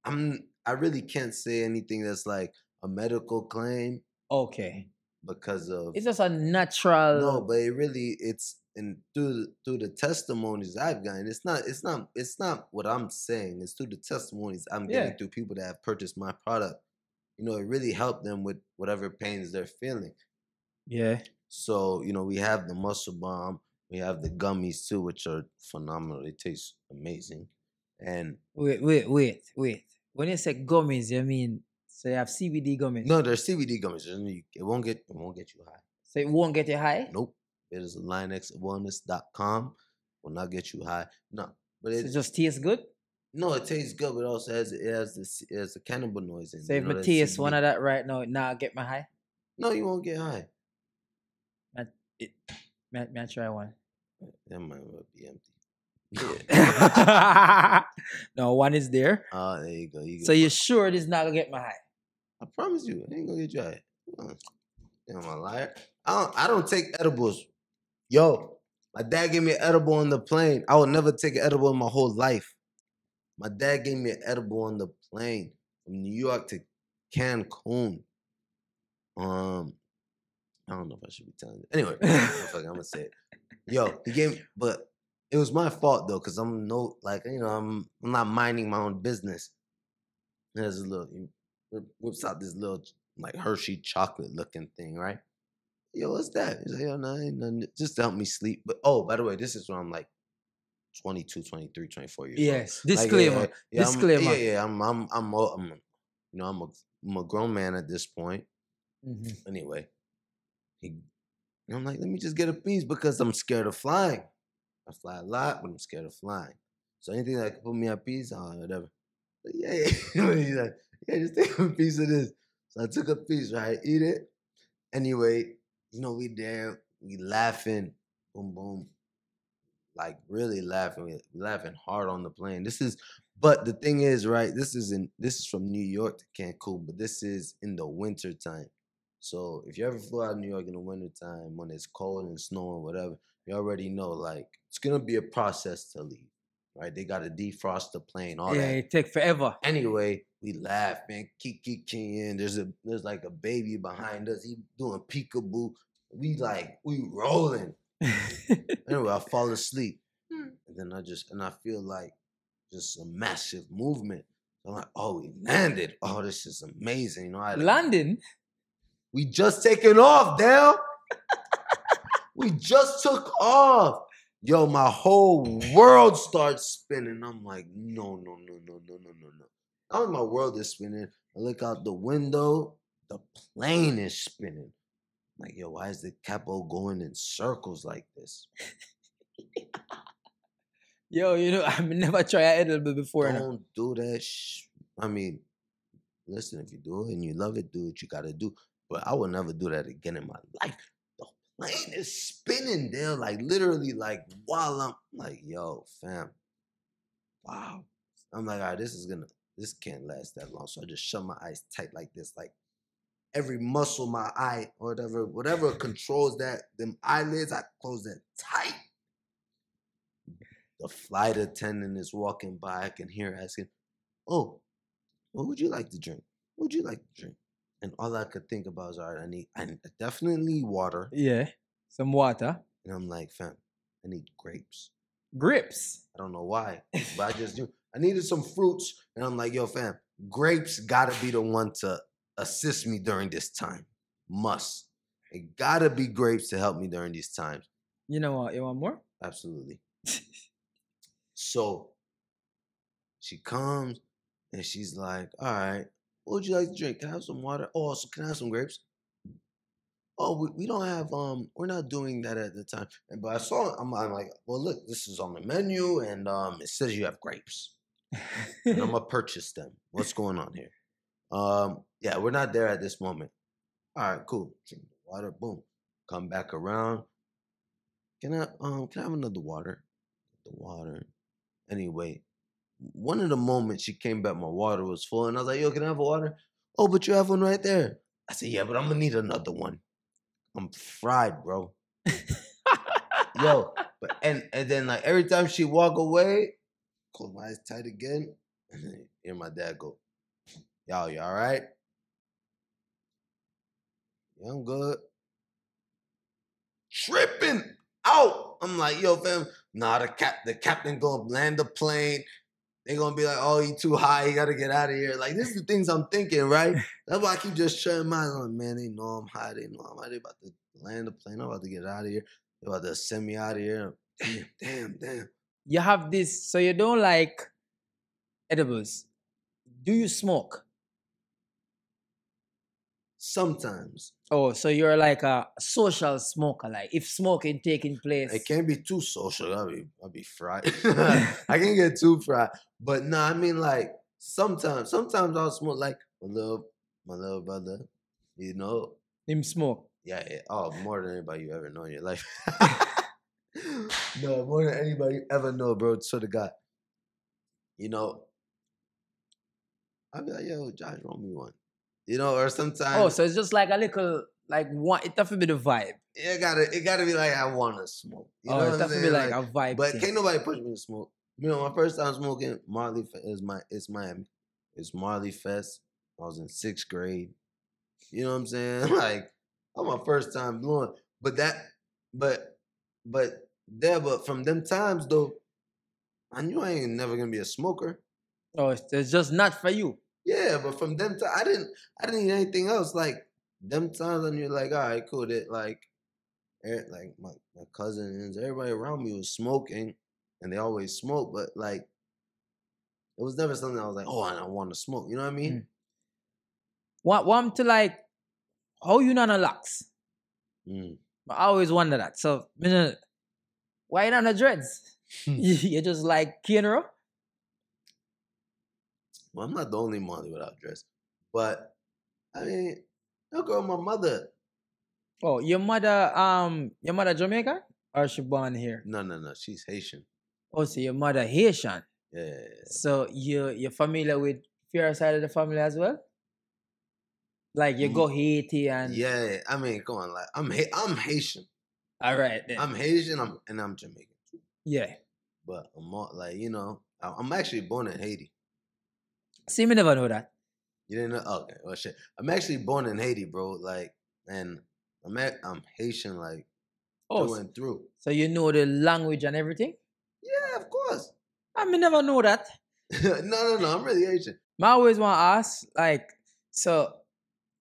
I'm I really can't say anything that's like a medical claim Okay. because of It's just a natural. No, but it really it's and through the- through the testimonies I've gotten, it's not it's not it's not what I'm saying. It's through the testimonies I'm getting Yeah. through people that have purchased my product. You know, it really helped them with whatever pains they're feeling. Yeah. So you know, we have the muscle bomb, we have the gummies too, which are phenomenal. They taste amazing, and Wait, wait, wait, wait. When you say gummies, you mean so you have CBD gummies? no, they're CBD gummies. It won't get it won't get you high. So it won't get you high. Nope. It is linexwellness.com. Will not get you high. No, but So it it just tastes good. No, it tastes good, but it also has it has the c- it has the cannabinoids in it. So you if know, I taste one of that right now, now I get my high. No, you won't get high. May, may I try one? That might be empty. [laughs] no, one is there. Ah, there you go. You So you're sure this not gonna get my high? I promise you, I ain't gonna get you high. Uh, Damn, I'm a liar. I don't. I don't take edibles. Yo, my dad gave me an edible on the plane. I would never take an edible in my whole life. My dad gave me an edible on the plane from New York to Cancun. Um, I don't know if I should be telling you. Anyway, [laughs] I'm gonna say it. Yo, he gave me, but it was my fault though, cause I'm no like you know I'm I'm not minding my own business. There's a little he whips out this little like Hershey chocolate looking thing, right? Yo, what's that? He's like, yo, no, ain't nothing. Just to help me sleep. But oh, by the way, this is when I'm like 22, 23, 24 years old. Yes. Like, yeah, Disclaimer. yeah, yeah, I'm- yeah, yeah. I'm, I'm, I'm, a- I'm, you know, I'm a, I'm a grown man at this point. Mhm. Anyway, he, and I'm like, let me just get a piece because I'm scared of flying. I fly a lot, but I'm scared of flying. So anything that could put me at peace, oh, whatever. But yeah, [laughs] yeah. He's like, yeah, just take a piece of this. So I took a piece, right? Eat it. Anyway, you know, we there, we laughing, boom, boom. Like really laughing, we laughing hard on the plane. This is, but the thing is, right? This is in this is from New York to Cancun, but this is in the winter time. So if you ever flew out of New York in the wintertime when it's cold and snowing, whatever, you already know like it's gonna be a process to leave. Right? They gotta defrost the plane, all yeah, that. it take forever. Anyway, we laugh, man. Kiki King, there's a there's like a baby behind us. He doing peekaboo. We like we rolling. [laughs] Anyway, I fall asleep, hmm. and then I just and I feel like just a massive movement. I'm like, oh, we landed. Oh, this is amazing. You know, I had a- Landing. We just taking off, Dale. We just took off. Yo, my whole world starts spinning. I'm like, no, no, no, no, no, no, no, no. Only my world is spinning, I look out the window, the plane is spinning. I'm like, yo, why is the capo going in circles like this? [laughs] Yo, you know, [laughs] I've never tried edible before. Don't do that. Sh- I mean, listen, if you do it and you love it, do what you gotta do. But I will never do that again in my life. The plane is spinning there, like literally, like while I'm like, yo, fam, wow. I'm like, all right, this is gonna, this can't last that long. So I just shut my eyes tight like this, like every muscle, my eye, or whatever, whatever controls that, them eyelids, I close that tight. The flight attendant is walking by. I can hear asking, "Oh, what would you like to drink? What would you like to drink?" And all I could think about is, "All right, I need, I definitely need water." Yeah, some water. And I'm like, "Fam, I need grapes." Grips. I don't know why, [laughs] but I just do. I needed some fruits, and I'm like, "Yo, fam, grapes gotta be the one to assist me during this time. Must. It gotta be grapes to help me during these times." You know what? You want more? Absolutely. [laughs] so she comes and she's like, All right, what would you like to drink? Can I have some water? Oh, so can I have some grapes? Oh, we, we don't have um we're not doing that at the time. And but I saw I'm, I'm like, well look, this is on the menu and um it says you have grapes. And I'm gonna [laughs] purchase them. What's going on here? Um, yeah, we're not there at this moment. All right, cool. Drink the water, boom. Come back around. Can I um can I have another water? The water. Anyway, one of the moments she came back, my water was full, and I was like, yo, can I have a water? Oh, but you have one right there. I said, yeah, but I'm gonna need another one. I'm fried, bro. Yo, but and and then like every time she walk away, close my eyes tight again, and hear my dad go, Y'all, you all right? Yeah, I'm good. Tripping out. I'm like, yo, fam, nah, the cap the captain gonna land the plane. They gonna be like, oh, you too high, You gotta get out of here. Like, this is the things I'm thinking, right? [laughs] That's why I keep just shutting my eyes on, man. They know I'm high, they know I'm high. They about to land the plane. I'm about to get out of here. They about to send me out of here. Damn, damn, damn. you have this, so you don't like edibles. Do you smoke? Sometimes. Oh, so you're like a social smoker. Like if smoking taking place, It can't be too social. I'll be I'll be fried. [laughs] [laughs] I can't get too fried. But no, I mean like sometimes sometimes I'll smoke like my little my little brother, you know. him smoke. Yeah, yeah. Oh, more than anybody you ever know in your life. [laughs] no, more than anybody you ever know, bro. Swear to God. You know, I'll be like, yo, Josh, roll me one. You know, or sometimes Oh, so it's just like a little like one. It have to be the vibe. it gotta it gotta be like I wanna smoke. You oh, know oh, what it I'm have to be saying? like, a vibe. But thing. can't nobody push me to smoke. You know, my first time smoking Marley is my it's Miami. It's Marley Fest. I was in sixth grade. You know what I'm saying? [laughs] Like, was my first time blowing. But that, but, but there, but from them times though, I knew I ain't never gonna be a smoker. oh, it's just not for you. Yeah, but from them times, I didn't, I didn't need anything else. Like them times, and you're like, all right, cool. That like, eh, like my my cousins, everybody around me was smoking, and they always smoke. But like, it was never something I was like, oh, I want to smoke. You know what I mean? Want want to like how you not locks? Mm. I always wonder that. So, me no- why you not a dreads? Hmm. [laughs] you you just like Kenro? Well, I'm not the only Marley without dress, but I mean, look at my mother. Oh, your mother, um, your mother Jamaican or she born here? No, no, no. She's Haitian. Oh, so your mother Haitian. Yeah. So you you're familiar with your side of the family as well? Like you go Haiti and Yeah, yeah. I mean, come on, like I'm Ha- I'm Haitian. all right then. I'm Haitian. I'm and I'm Jamaican. yeah. But I'm more, like you know, I'm actually born in Haiti. See me never know that. You didn't know? Okay, well shit. I'm actually born in Haiti, bro. Like, and I'm at, I'm Haitian, like Oh, through and through. so you know the language and everything? Yeah, of course. I me never know that. [laughs] no, no, no. I'm really Haitian. I always want to ask, like, so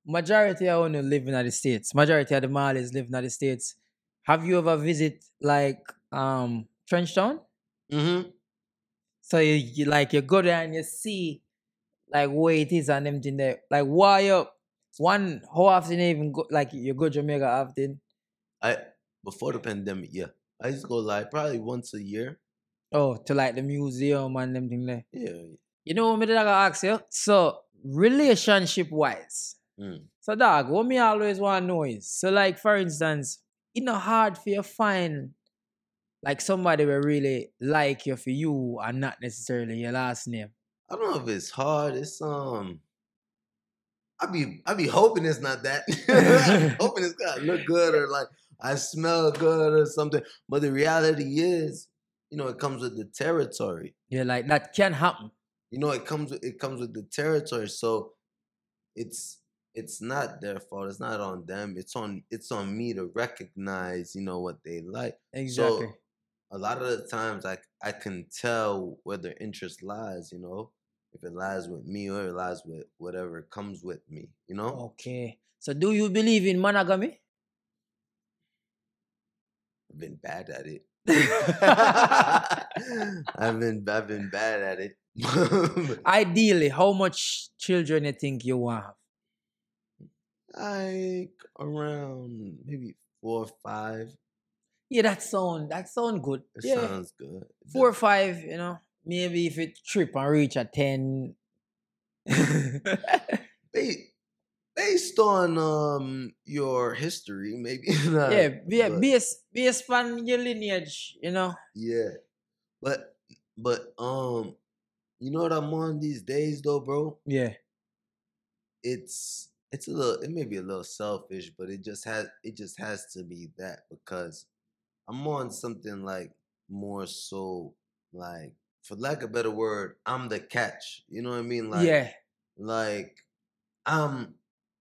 majority of only live in the states. Majority of the Marleys live in the states. Have you ever visit like um Trenchtown? Mm-hmm. So you, you like you go there and you see like where it is and everything there. Like why you one how often you even go like you go Jamaica often? I before the pandemic, yeah. I used to go like probably once a year. Oh, to like the museum and them thing there. Yeah. You know what me did I ask you? So relationship wise. Mm. So dog, what me always want to know is so like for instance, it's not hard for you to find like somebody will really like you for you and not necessarily your last name. I don't know if it's hard. It's um I be I be hoping it's not that. [laughs] [laughs] hoping it's gotta look good or like I smell good or something. But the reality is, you know, it comes with the territory. Yeah, like that can happen. You know, it comes with it comes with the territory. So it's it's not their fault. It's not on them. It's on it's on me to recognize, you know, what they like. Exactly. So a lot of the times I I can tell where their interest lies, you know, if it lies with me or it lies with whatever comes with me, you know? okay. So do you believe in monogamy? I've been bad at it. [laughs] [laughs] I've been I've been bad at it. [laughs] Ideally, how much children you think you want? like around maybe four or five. Yeah, that sound that sound good. It yeah. sounds good. Four or five, you know. Maybe if it trip and reach a ten. [laughs] Ba- based on um your history, maybe. [laughs] not, yeah, yeah, but- based based on your lineage, you know. Yeah. But but um you know what I'm on these days though, bro? Yeah. It's it's a little it may be a little selfish, but it just has it just has to be that because I'm on something like more so like for lack of a better word, I'm the catch. You know what I mean? Like yeah. like um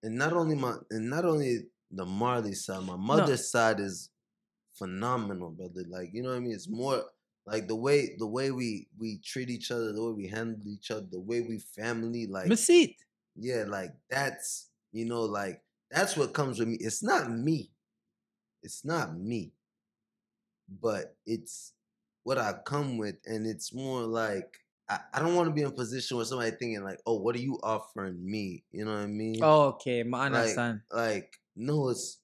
and not only my and not only the Marley side, my mother's side is phenomenal, brother. Like, you know what I mean? It's more like the way the way we we treat each other, the way we handle each other, the way we family, like Me see it. yeah, like that's you know, like that's what comes with me. It's not me. It's not me. But it's what I come with, and it's more like I, I don't want to be in a position where somebody thinking like, oh, what are you offering me? You know what I mean? Okay, I like, understand. like no, it's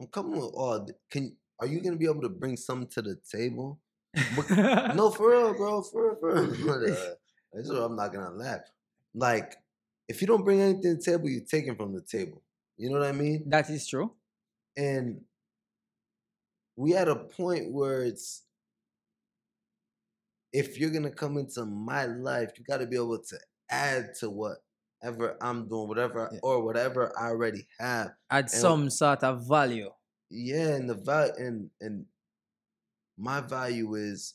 I'm coming with all. Can are you gonna be able to bring something to the table? [laughs] no, for real, bro. For real, for real. [laughs] Uh, what I'm not gonna laugh. Like, if you don't bring anything to the table, you're taking from the table. You know what I mean? that is true. And we at a point where it's if you're gonna come into my life, you gotta be able to add to whatever I'm doing, whatever Yeah. or whatever I already have. Add some sort of value. Yeah, and the value and and my value is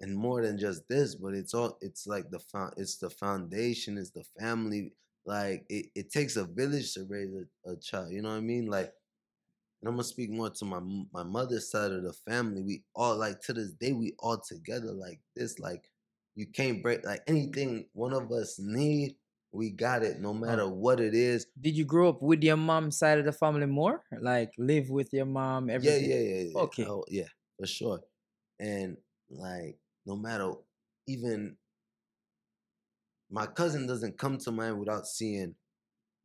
and more than just this, but it's all it's like the found it's the foundation, it's the family. Like it, it takes a village to raise a, a child, you know what I mean? Like and I'm gonna speak more to my my mother's side of the family. We all like to this day we all together like this. Like you can't break like anything one of us need, we got it no oh. matter what it is. Did you grow up with your mom side of the family more? Like live with your mom, Yeah, yeah, yeah, yeah. Okay. Oh, yeah, for sure. And like, no matter even my cousin doesn't come to mind without seeing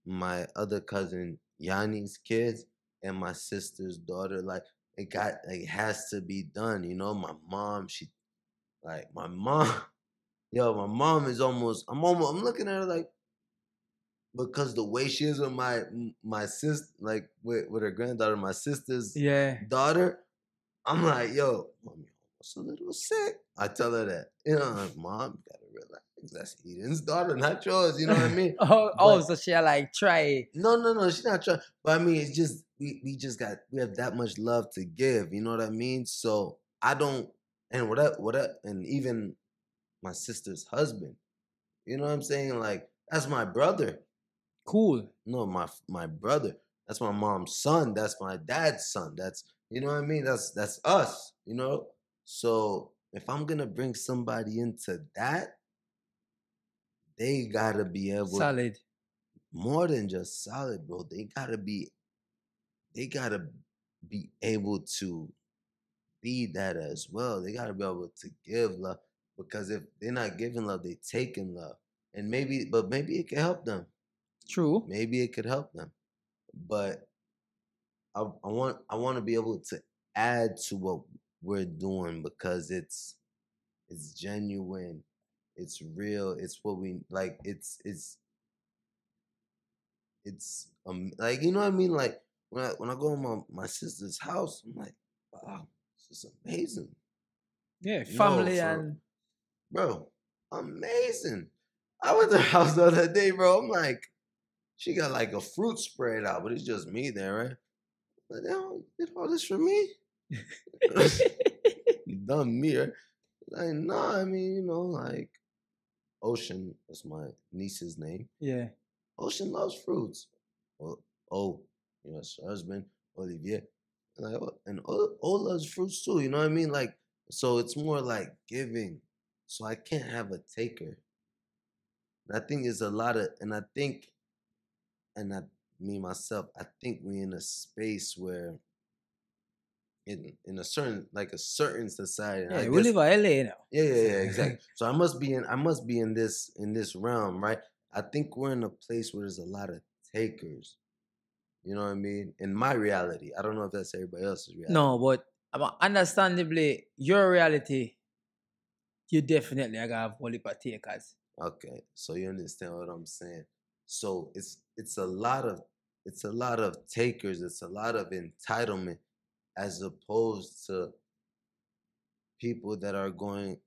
my other cousin Yanni's kids and my sister's daughter. Like, it got like it has to be done. You know, my mom, she like my mom. [laughs] Yo, my mom is almost. I'm almost. I'm looking at her like because the way she is with my my sister, like with with her granddaughter, my sister's Yeah. daughter, I'm like, yo, mommy almost a little sick. I tell her that. You know, like, mom, you gotta relax. That's Eden's daughter, not yours. You know what I mean? [laughs] Oh, oh, But- so she like try. No, no, no. She's not trying. But I mean, it's just we we just got we have that much love to give. You know what I mean? So I don't and whatever whatever and even my sister's husband. You know what I'm saying? Like that's my brother. Cool. No, my my brother. That's my mom's son. That's my dad's son. That's you know what I mean. That's that's us. You know. So if I'm gonna bring somebody into that, they gotta be able. Solid. more than just solid, bro. They gotta be, they gotta be able to be that as well. They gotta be able to give love because if they're not giving love, they're taking love, and maybe, but maybe it could help them. True. Maybe it could help them, but I, I want I want to be able to add to what we're doing because it's it's genuine, it's real, it's what we like. It's it's it's um like you know what I mean. Like when I when I go to my my sister's house, I'm like, wow, this is amazing, Yeah, No, family for- and bro, amazing. I went to her [laughs] house the other day, bro. I'm like, she got like a fruit spread out, but it's just me there, right? But they don't did all this for me. [laughs] [laughs] Dumb me, right? Like, no, I mean, you know, like Ocean, that's my niece's name. yeah. Ocean loves fruits. Oh, oh you know, her husband, Olivier. And, like, oh, and O, o loves fruits too, you know what I mean? Like, so it's more like giving. So I can't have a taker. And I think there's a lot of, and I think, and I, me myself, I think we're in a space where, in in a certain like a certain society. Yeah, we guess- live in LA now. yeah, yeah, yeah, exactly. so I must be in I must be in this in this realm, right? I think we're in a place where there's a lot of takers. You know what I mean? In my reality, I don't know if that's everybody else's reality. No, but um, understandably, your reality, you definitely are gonna have heap takers. Okay, so you understand what I'm saying? So it's it's a lot of it's a lot of takers. It's a lot of entitlement, as opposed to people that are going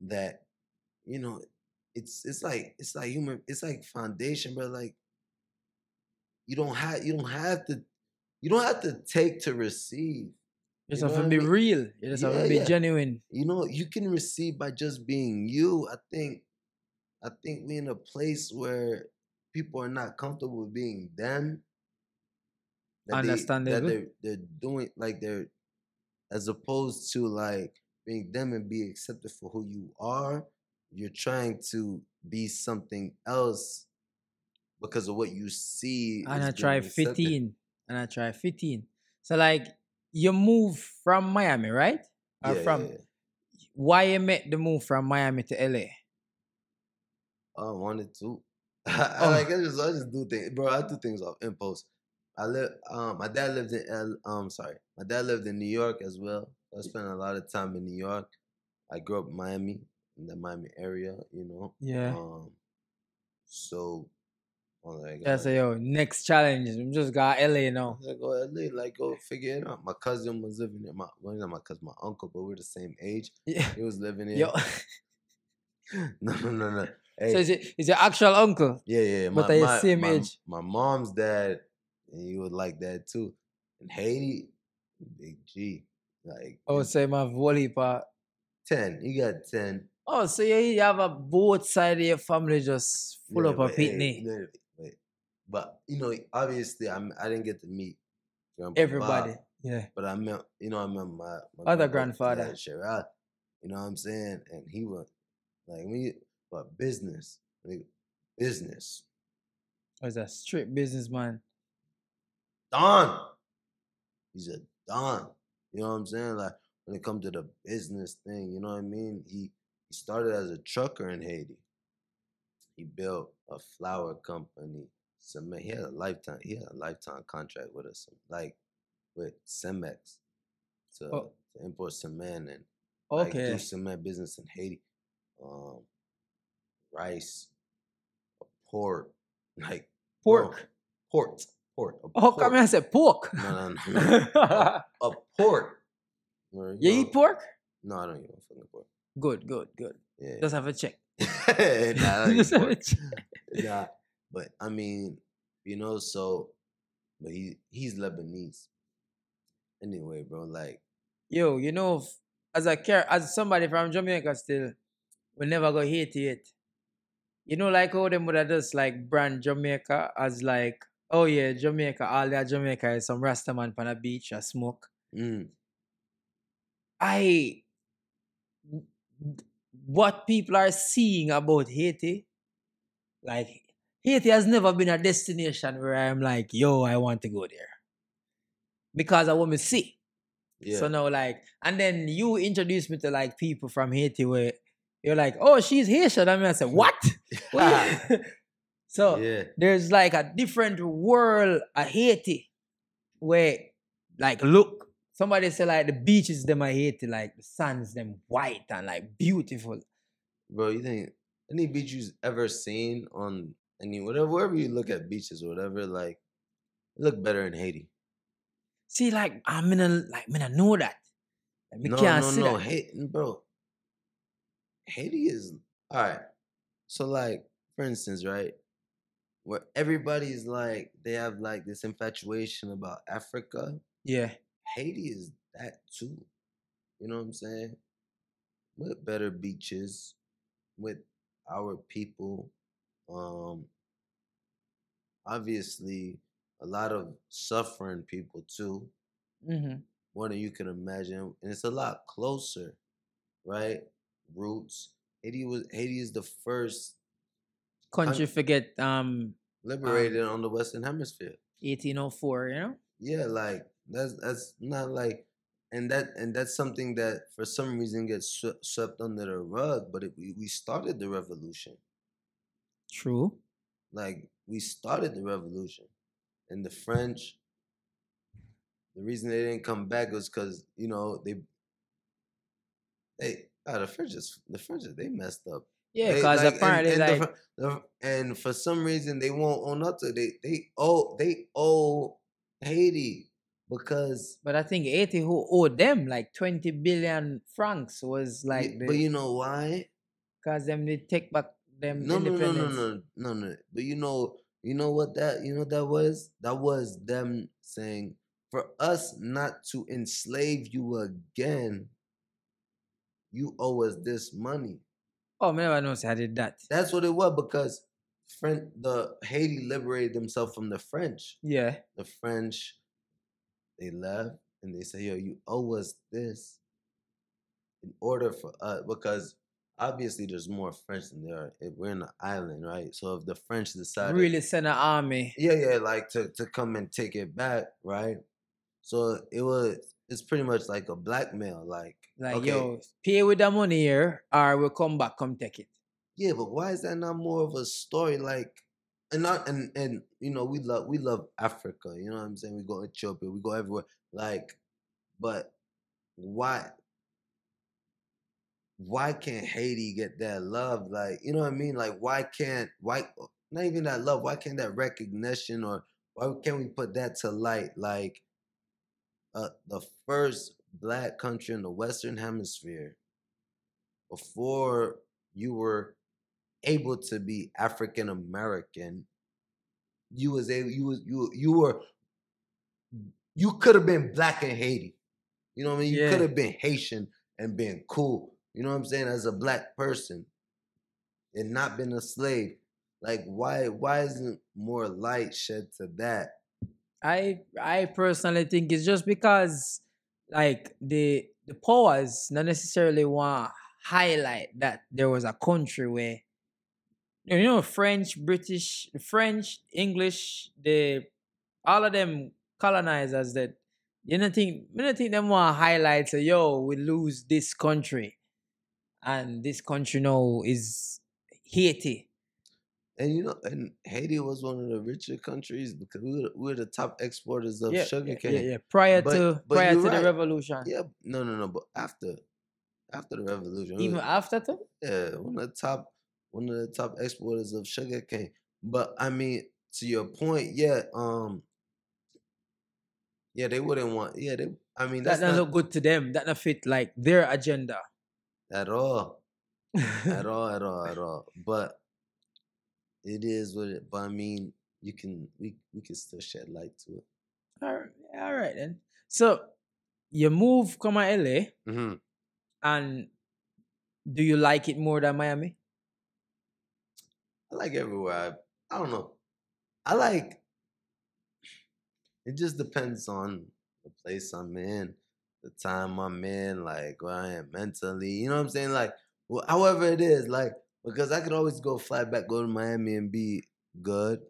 that you know it's it's like it's like human it's like foundation but like you don't have you don't have to you don't have to take to receive You just have to I be mean? real. You just have Yeah, to be yeah. genuine. you know you can receive by just being you i think i think we in a place where people are not comfortable with being them that they- Understandable. that they're, they're doing like they're as opposed to like being them and be accepted for who you are you're trying to be something else because of what you see And I try. 15. And I try 15. So like you move from Miami, right? Or Yeah, from yeah, yeah. why you make the move from Miami to LA? I wanted to. I [laughs] Oh. like I just I just do things, bro. I do things off impulse. I live. Um, my dad lived in L. Um, sorry, my dad lived in New York as well. I spent a lot of time in New York. I grew up in Miami, in the Miami area. You know. Yeah. Um. So, I was like, Yeah, so yo, next challenge. I'm just got LA now. I go LA, like go figure it out. My cousin was living in My well, not my cousin, my uncle, but we're the same age. [laughs] Yeah. He was living in. Yo. [laughs] No, no, no, no. Hey, So is it is your actual uncle? Yeah, yeah. yeah. But My, they the same my, age. My mom's dad, and you would like that too. And Haiti, big G, like I would say my volley part. ten. You got ten. Oh, so you, you have a both side of your family just full Yeah, up a hey, pitney. wait. But you know, obviously, I'm. I didn't get to meet Grandpa Everybody. Bob, Yeah. but I met. You know, I met my, my Other grandfather. yeah, Sherrod. You know what I'm saying? And he was like me, but business, like, business. Was a strict businessman. Don. He's a Don. You know what I'm saying? Like when it comes to the business thing, you know what I mean? He he started as a trucker in Haiti. He built a flour company. Cement. He had a lifetime. He had a lifetime contract with us, like with Cemex, to, Oh. to import cement and like, Okay. do cement business in Haiti. Um, rice, pork, [laughs] like bro, Pork. port, port. a Oh, come I said pork. No, no, no, [laughs] a, a. Where, you eat pork? No, I don't eat no fucking pork. Good, good, good. Yeah. Just have a check. [laughs] nah, I [laughs] don't Just have a check. Nah, but I mean, you know, so, but he he's Lebanese. Anyway, bro, like, Yo, you know, as a care, as somebody from Jamaica still, we never go Haiti yet. You know, like how them would have just like brand Jamaica as like, oh yeah, Jamaica, all that Jamaica is some Rasta man on a beach or smoke. mm, I what people are seeing about Haiti, like Haiti has never been a destination where I'm like, yo, I want to go there. Because I want to see. Yeah. So now, like, and then you introduce me to like people from Haiti where you're like, oh, she's Haitian. I mean, I said, what? What [laughs] you-" [laughs] so yeah. there's like a different world of Haiti where, like, look, somebody say like the beaches them are Haiti, like the sun's them white and like beautiful. Bro, you think any beach you've ever seen on any whatever wherever you look at beaches or whatever, like look better in Haiti. See, like, I'm gonna uh, like, I'm gonna know that. Like, no, can't no, see no, that. Haiti, bro. Haiti is all right. So, like, for instance, right, where everybody's like they have like this infatuation about Africa. Yeah. Haiti is that too. You know what I'm saying? With better beaches, with our people, um, obviously a lot of suffering people too, Mm-hmm. more than you can imagine, and it's a lot closer, right? Roots. Haiti was Haiti is the first Country forget um liberated on the Western Hemisphere. 1804, you know? Yeah, like that's that's not like, and that and that's something that for some reason gets swe- swept under the rug. But it, we we started the revolution. True. Like we started the revolution, and the French. The reason they didn't come back was because you know they. They ah, the French is the French is- they messed up. Yeah, because like, apparently and, the like the- and for some reason they won't own up to it. they they owe they owe Haiti because but I think Haiti who owed them like 20 billion francs was like but you know why? because them they take back them no no no no no no no. But you know you know what that you know that was? That was them saying for us not to enslave you again you owe us this money Oh, never know say I did that. that's what it was because French the Haiti liberated themselves from the French Yeah. the French, they left and they say, yo, you owe us this in order for us, because obviously there's more French than there are. if We're in an island, right? So if the French decide, Really send an army. yeah, yeah, like to, to come and take it back, right? So it was, it's pretty much like a blackmail, like, Like, okay, yo, pay with the money here or we'll come back, come take it. Yeah, but why is that not more of a story? Like, and not and and you know we love we love Africa. You know what I'm saying? We go to Ethiopia, we go everywhere. Like, but why? Why can't Haiti get that love? Like, you know what I mean? Like, why can't why not even that love? Why can't that recognition or why can't we put that to light? Like, uh, the first black country in the Western Hemisphere before you were able to be African American, you was able you was you you were you could have been black in Haiti. You know what I mean? You Yeah. could have been Haitian and been cool. You know what I'm saying? As a black person and not been a slave. Like why why isn't more light shed to that? I I personally think it's just because like the the powers not necessarily want highlight that there was a country where you know French, British, French, English, the all of them colonizers that you don't think you don't think them want highlight say yo we lose this country and this country now is Haiti. And you know, and Haiti was one of the richer countries because we were, we were the top exporters of yeah, sugar yeah, cane. yeah, yeah. Prior But- to but prior to you're the revolution. Yeah, no, no, no. But after, after the revolution, we Even was- after too? yeah, one of the top, one of the top exporters of sugar cane. But I mean, to your point, yeah, um, yeah, they wouldn't want, yeah, they. I mean, that that's don't not look good to them. That not fit like their agenda. at all, [laughs] at all, at all, at all. But it is what it. But I mean, you can we we can still shed light to it. all, right, all right then. So you move come to LA Mm-hmm. and do you like it more than Miami? I like everywhere. I, I don't know. I like. It just depends on the place I'm in, the time I'm in, like where I am mentally. You know what I'm saying? Like, well, however it is, like because I could always go fly back, go to Miami, and be good,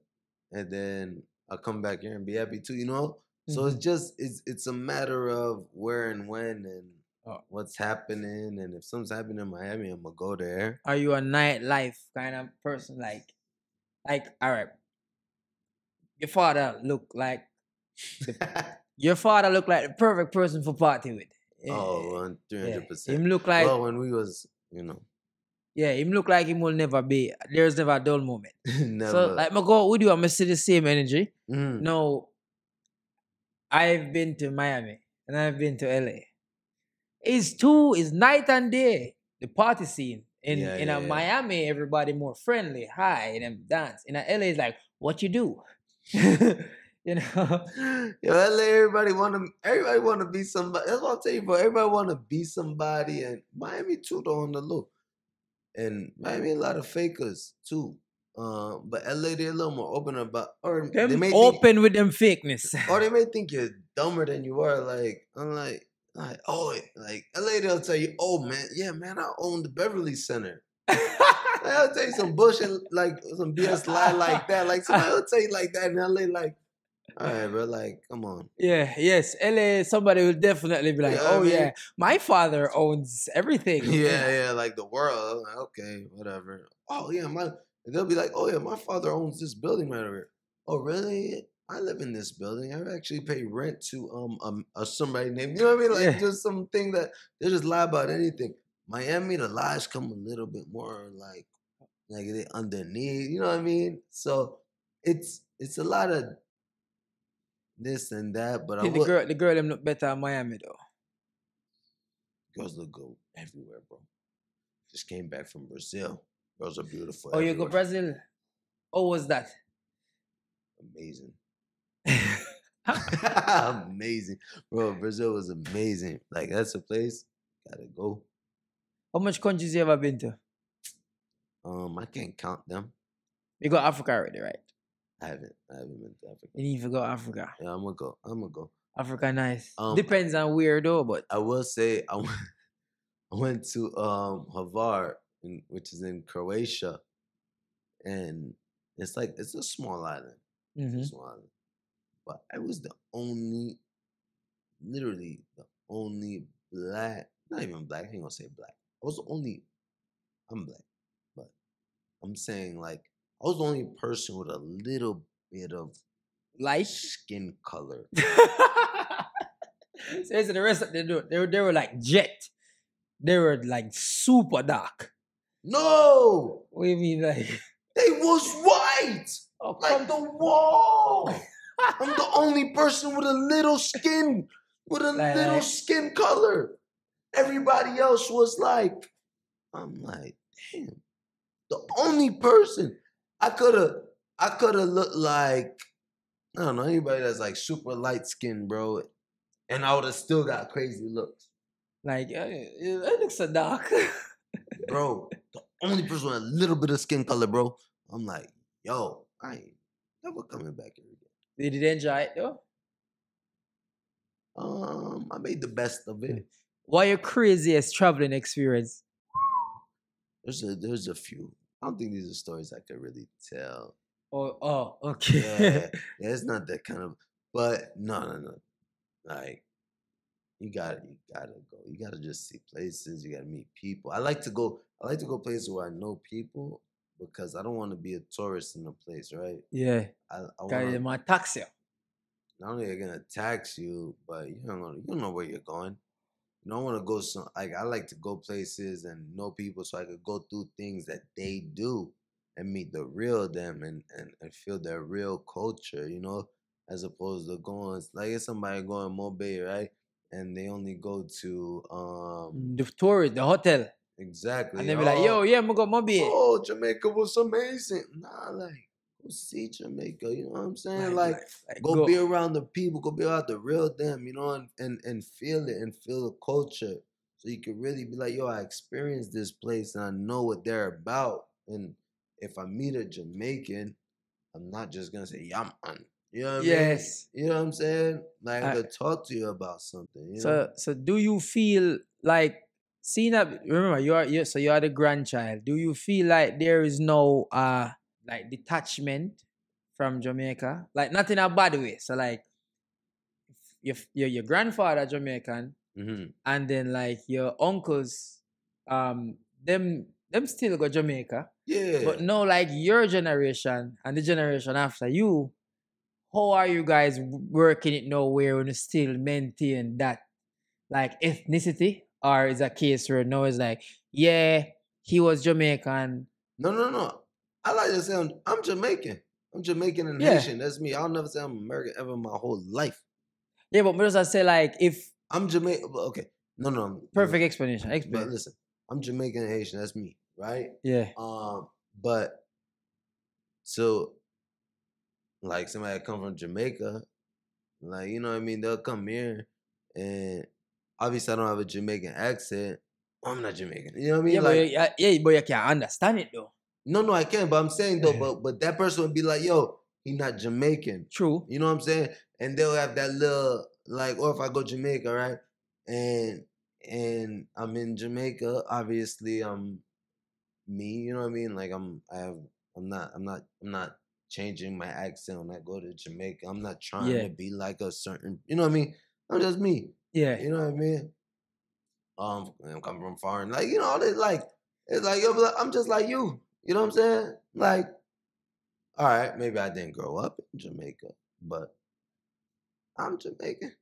and then I'll come back here and be happy too. You know. So Mm-hmm. it's just it's it's a matter of where and when and Oh. what's happening, and if something's happening in Miami, I'm gonna go there. Are you a nightlife kind of person? Like, like, all right. Your father look like [laughs] your father look like the perfect person for party with. oh, Eh, one yeah. hundred Him look like Well, when we was, you know, yeah, him look like him will never be. There's never a dull moment. [laughs] never. So like, my go with you, I'm see the same energy. Mm. No, I've been to Miami and I've been to LA. It's two, it's night and day. The party scene. In Yeah, in yeah, a yeah. Miami, everybody more friendly, hi, and them dance. In a LA, it's like, what you do? [laughs] you know? [laughs] Yo, LA, everybody want to, everybody want to be somebody. That's what I'm telling you, bro. Everybody want to be somebody, and Miami too, though, on the low. And Miami, a lot of fakers too. Uh, but LA, they're a little more open about, or they Them may think, open with them fakeness. or they [laughs] may think you're dumber than you are. Like I'm like, like oh, like LA, they'll tell you, oh man, yeah, man, I own the Beverly Center. [laughs] I'll tell you some bullshit like some BS lie like that. Like somebody will tell you like that in LA, like, all right, but [laughs] like, come on. yeah, yes. LA, somebody will definitely be like, Yeah, I oh mean- yeah, my father owns everything. [laughs] Yeah, yeah, like the world. Like, okay, whatever. Oh yeah, my they'll be like, oh yeah, my father owns this building right over here. Oh really? I live in this building. I actually pay rent to um um uh, somebody named you know what I mean? Like Yeah. just something that they just lie about anything. Miami, the lies come a little bit more like like they underneath. You know what I mean? So it's it's a lot of this and that, but I the would, girl, the girl, them look better in Miami though. girls look good everywhere, bro. Just came back from Brazil. Girls are beautiful. Oh, you go. Brazil? Oh, was that? Amazing. [laughs] [laughs] amazing. Bro, Brazil was amazing. Like that's a place. Gotta go. How much countries you ever been to? Um, I can't count them. You got Africa already, right? I haven't. I haven't been to Africa. You need to go Africa. Yeah, I'm gonna go. I'm gonna go. Africa nice. Um, Depends on where though, but I will say I went, [laughs] I went to um Hvar, in, which is in Croatia, and it's like it's a small island. It's Mhm. a small island. But I was the only, literally the only black, not even black. I ain't gonna say black. I was the only. I'm black, but I'm saying like I was the only person with a little bit of light. skin color. [laughs] so the rest of they do they were they were like jet. They were like super dark. No, What do you mean like they was white. oh like the wall. [laughs] I'm the only person with a little skin, with a Like- little skin color. Everybody else was like, I'm like, damn. The only person I could have, I could have looked like, I don't know, anybody that's like super light skinned, bro. And I would have still got crazy looks. like uh, it looks so dark. [laughs] Bro, the only person with a little bit of skin color, bro. I'm like, yo, I ain't never coming back here again. Did you enjoy it though? Um, I made the best of it. What your craziest traveling experience? There's a there's a few. I don't think these are stories I could really tell. Oh, oh, [laughs] okay. Yeah, yeah, it's not that kind of. But no, no, no. Like, you gotta, you gotta go. You gotta just see places. You gotta meet people. I like to go. I like to go places where I know people because I don't want to be a tourist in a place, right? yeah. I, I them on taxi. not only are they gonna tax you, but you don't know, you don't know where you're going. You don't want to go some like I like to go places and know people so I could go through things that they do and meet the real them and and, and feel their real culture, you know, as opposed to going like if somebody going MoBay, right? And they only go to um The tour, the hotel. exactly And they be like, yo, oh, yeah, I'm gonna go MoBay. oh Jamaica was amazing. Nah, like go see Jamaica, you know what I'm saying? like like, go, be around the people, go be around the real them, you know, and, and and feel it and feel the culture. So you can really be like, yo, I experienced this place and I know what they're about. And if I meet a Jamaican, I'm not just gonna say, yeah, man. You know what I mean? Yes. You know what I'm saying? Like I could talk to you about something. You know? So, so do you feel like seeing that? Remember, you are you so you are the grandchild. Do you feel like there is no uh like detachment from Jamaica, like not in a bad way. So like, your your your grandfather Jamaican, hmm and then like your uncles, um, them them still go Jamaica, Yeah. but no, like your generation and the generation after you, how are you guys working it now where you still maintain that like ethnicity, or is a case where no, it's like yeah, he was Jamaican, no, no, no. I like to say I'm, I'm Jamaican. I'm Jamaican and Yeah. Haitian. That's me. I'll never say I'm American ever in my whole life. yeah, but just I say like if I'm Jamaican. Okay. No, no. no. perfect explanation, But listen, I'm Jamaican and Haitian. That's me, right? Yeah, Um, but so like somebody come from Jamaica, like you know what I mean, they'll come here and obviously I don't have a Jamaican accent. I'm not Jamaican. You know what I mean? yeah, but like you, yeah, yeah, but you can't understand it though. No, no, I can't. But I'm saying though, but but that person would be like, yo, he not Jamaican. True. You know what I'm saying? And they'll have that little like, or if I go Jamaica, right? And and I'm in Jamaica, obviously I'm me, you know what I mean? Like I'm I have I'm not I'm not I'm not changing my accent when I go to Jamaica. I'm not trying Yeah. to be like a certain you know what I mean? I'm just me. Yeah. You know what I mean? Um I'm coming from foreign. Like, you know, all this like it's like yo, I'm just like you. You know what I'm saying? Like, all right, maybe I didn't grow up in Jamaica, but I'm Jamaican.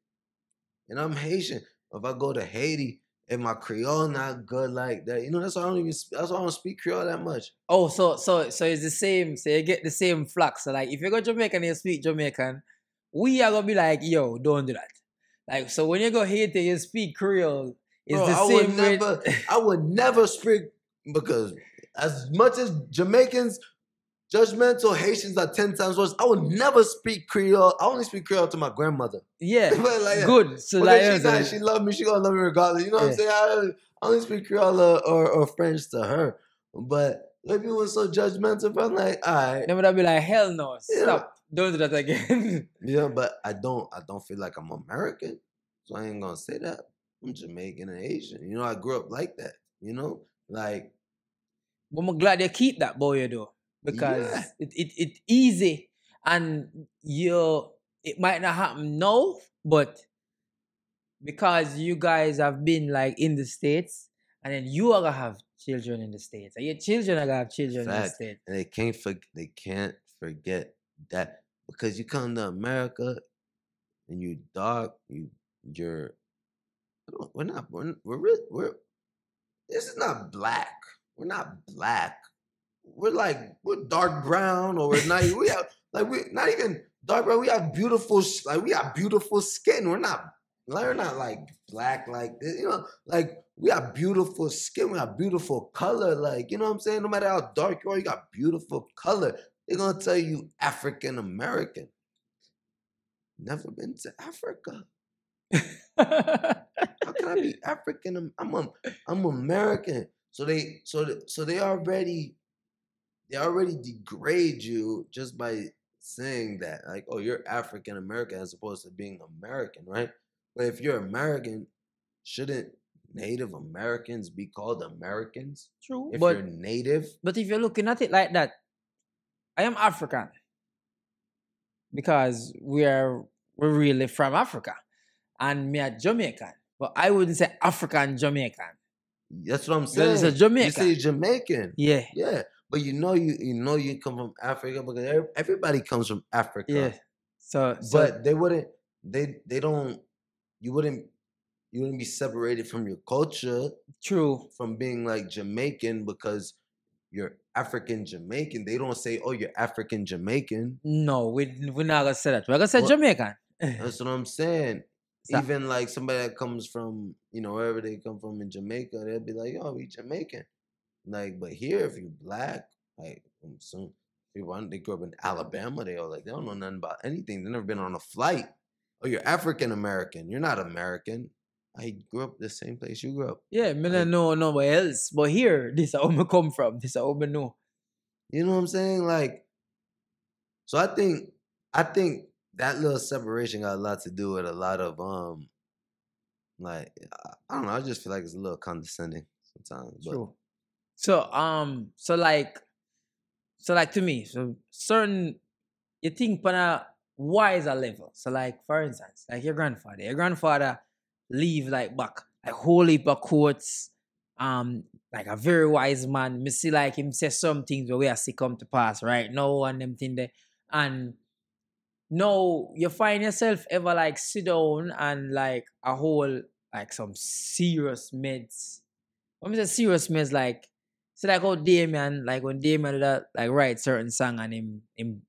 And I'm Haitian. If I go to Haiti and my Creole not good like that, you know, that's why I don't even that's why I don't speak Creole that much. Oh, so so so it's the same. So you get the same flux. So like, if you go Jamaican and you speak Jamaican, we are gonna be like, yo, don't do that. Like, so when you go Haiti, you speak Creole. It's Bro, the I would same way. never I would never speak because as much as Jamaicans judgmental Haitians are ten times worse, I will never speak Creole. I only speak Creole to my grandmother. yeah, [laughs] like, good. So like, she, yeah, not, she love me. She gonna love me regardless. You know what I'm saying? I, I only speak Creole or, or, or French to her, but like people were so judgmental. But I'm like, all right, then would be like, hell no, Yeah. stop, don't do that again. [laughs] yeah. But I don't, I don't feel like I'm American, so I ain't gonna say that. I'm Jamaican and Haitian. You know, I grew up like that. You know, like but I'm glad you keep that boy though, because Yeah. it, it it easy and you it might not happen now, but because you guys have been like in the states, and then you are gonna have children in the states, and your children are gonna have children in the states. and they can't forget, they can't forget that because you come to America and you dark, you you're we're not we're we're, we're this is not black. We're not black. We're like we're dark brown or we're not we have like we not even dark brown. We have beautiful like we have beautiful skin. We're not like we're not like black like this, you know like we have beautiful skin. We have beautiful color. Like you know what I'm saying. No matter how dark you are, you got beautiful color. They're gonna tell you African American. Never been to Africa. [laughs] How can I be African? I'm a, I'm American. So they so so they already they already degrade you just by saying that like oh you're African American as opposed to being American, right? But if you're American, shouldn't Native Americans be called Americans? True, If but you're Native, But if you're looking at it like that, I am African because we are we're really from Africa, and me a Jamaican. But I wouldn't say African Jamaican. That's what I'm saying. a You Jamaican. say Jamaican. Yeah, Yeah, but you know you you know you come from Africa because everybody comes from Africa. yeah. So, so but they wouldn't they they don't you wouldn't you wouldn't be separated from your culture true. from being like Jamaican because you're African Jamaican. They don't say, "Oh, you're African Jamaican." No, we we're not gonna say that. We're gonna say What? Jamaican. That's what I'm saying. So- Even like somebody that comes from you know wherever they come from in Jamaica, they'll be like, "Oh, we Jamaican." Like, but here, if you're black, like um, I'm assuming people they grew up in Alabama, they all like they don't know nothing about anything. They've never been on a flight. Oh, you're African American. You're not American. I grew up the same place you grew up. Yeah, me Like- know nowhere else. But here, [laughs] this is how me come from. This is how me know. You know what I'm saying? Like, so I think I think that little separation got a lot to do with a lot of um, like I- don't know. I just feel like it's a little condescending sometimes. But True. So um, so like, So like to me, so certain you think on a wiser level. So like for instance, like your grandfather, your grandfather leave like back like whole heap quotes, um, like a very wise man. Me see like him say some things where we are see come to pass right now and them thing there. And no, you find yourself ever like sit down and like a whole like some serious meds. When I say serious meds, like so like how Damian, like when Damian do that like write certain song and him him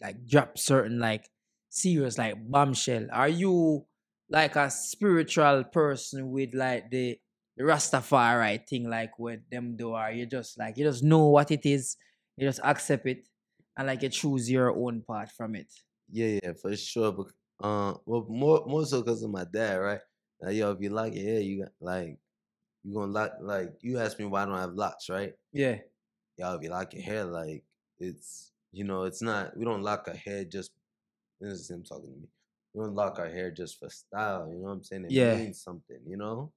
like drop certain like serious like bombshell. Are you like a spiritual person with like the, the Rastafari thing like what them do or you just like you just know what it is, you just accept it and like you choose your own part from it. Yeah, yeah, for sure. But uh, well, more more so because of my dad, right? Like, yo, if you like your hair, you got like you gonna lock like you asked me why I don't have locks, right? Yeah. Y'all, if you like your hair, like it's you know, it's not we don't lock our hair just this is him talking to me. We don't lock our hair just for style, you know what I'm saying? It Yeah. means something, you know?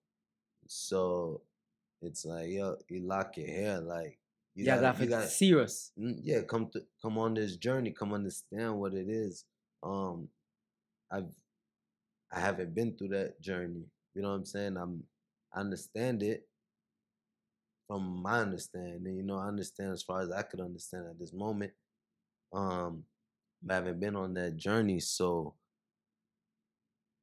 So it's like, yo, you lock your hair, like you yeah, gotta, you gotta serious. Mm, yeah come to come on this journey come understand what it is um i've i haven't been through that journey you know what i'm saying i'm i understand it from my understanding you know i understand as far as i could understand at this moment um but i haven't been on that journey so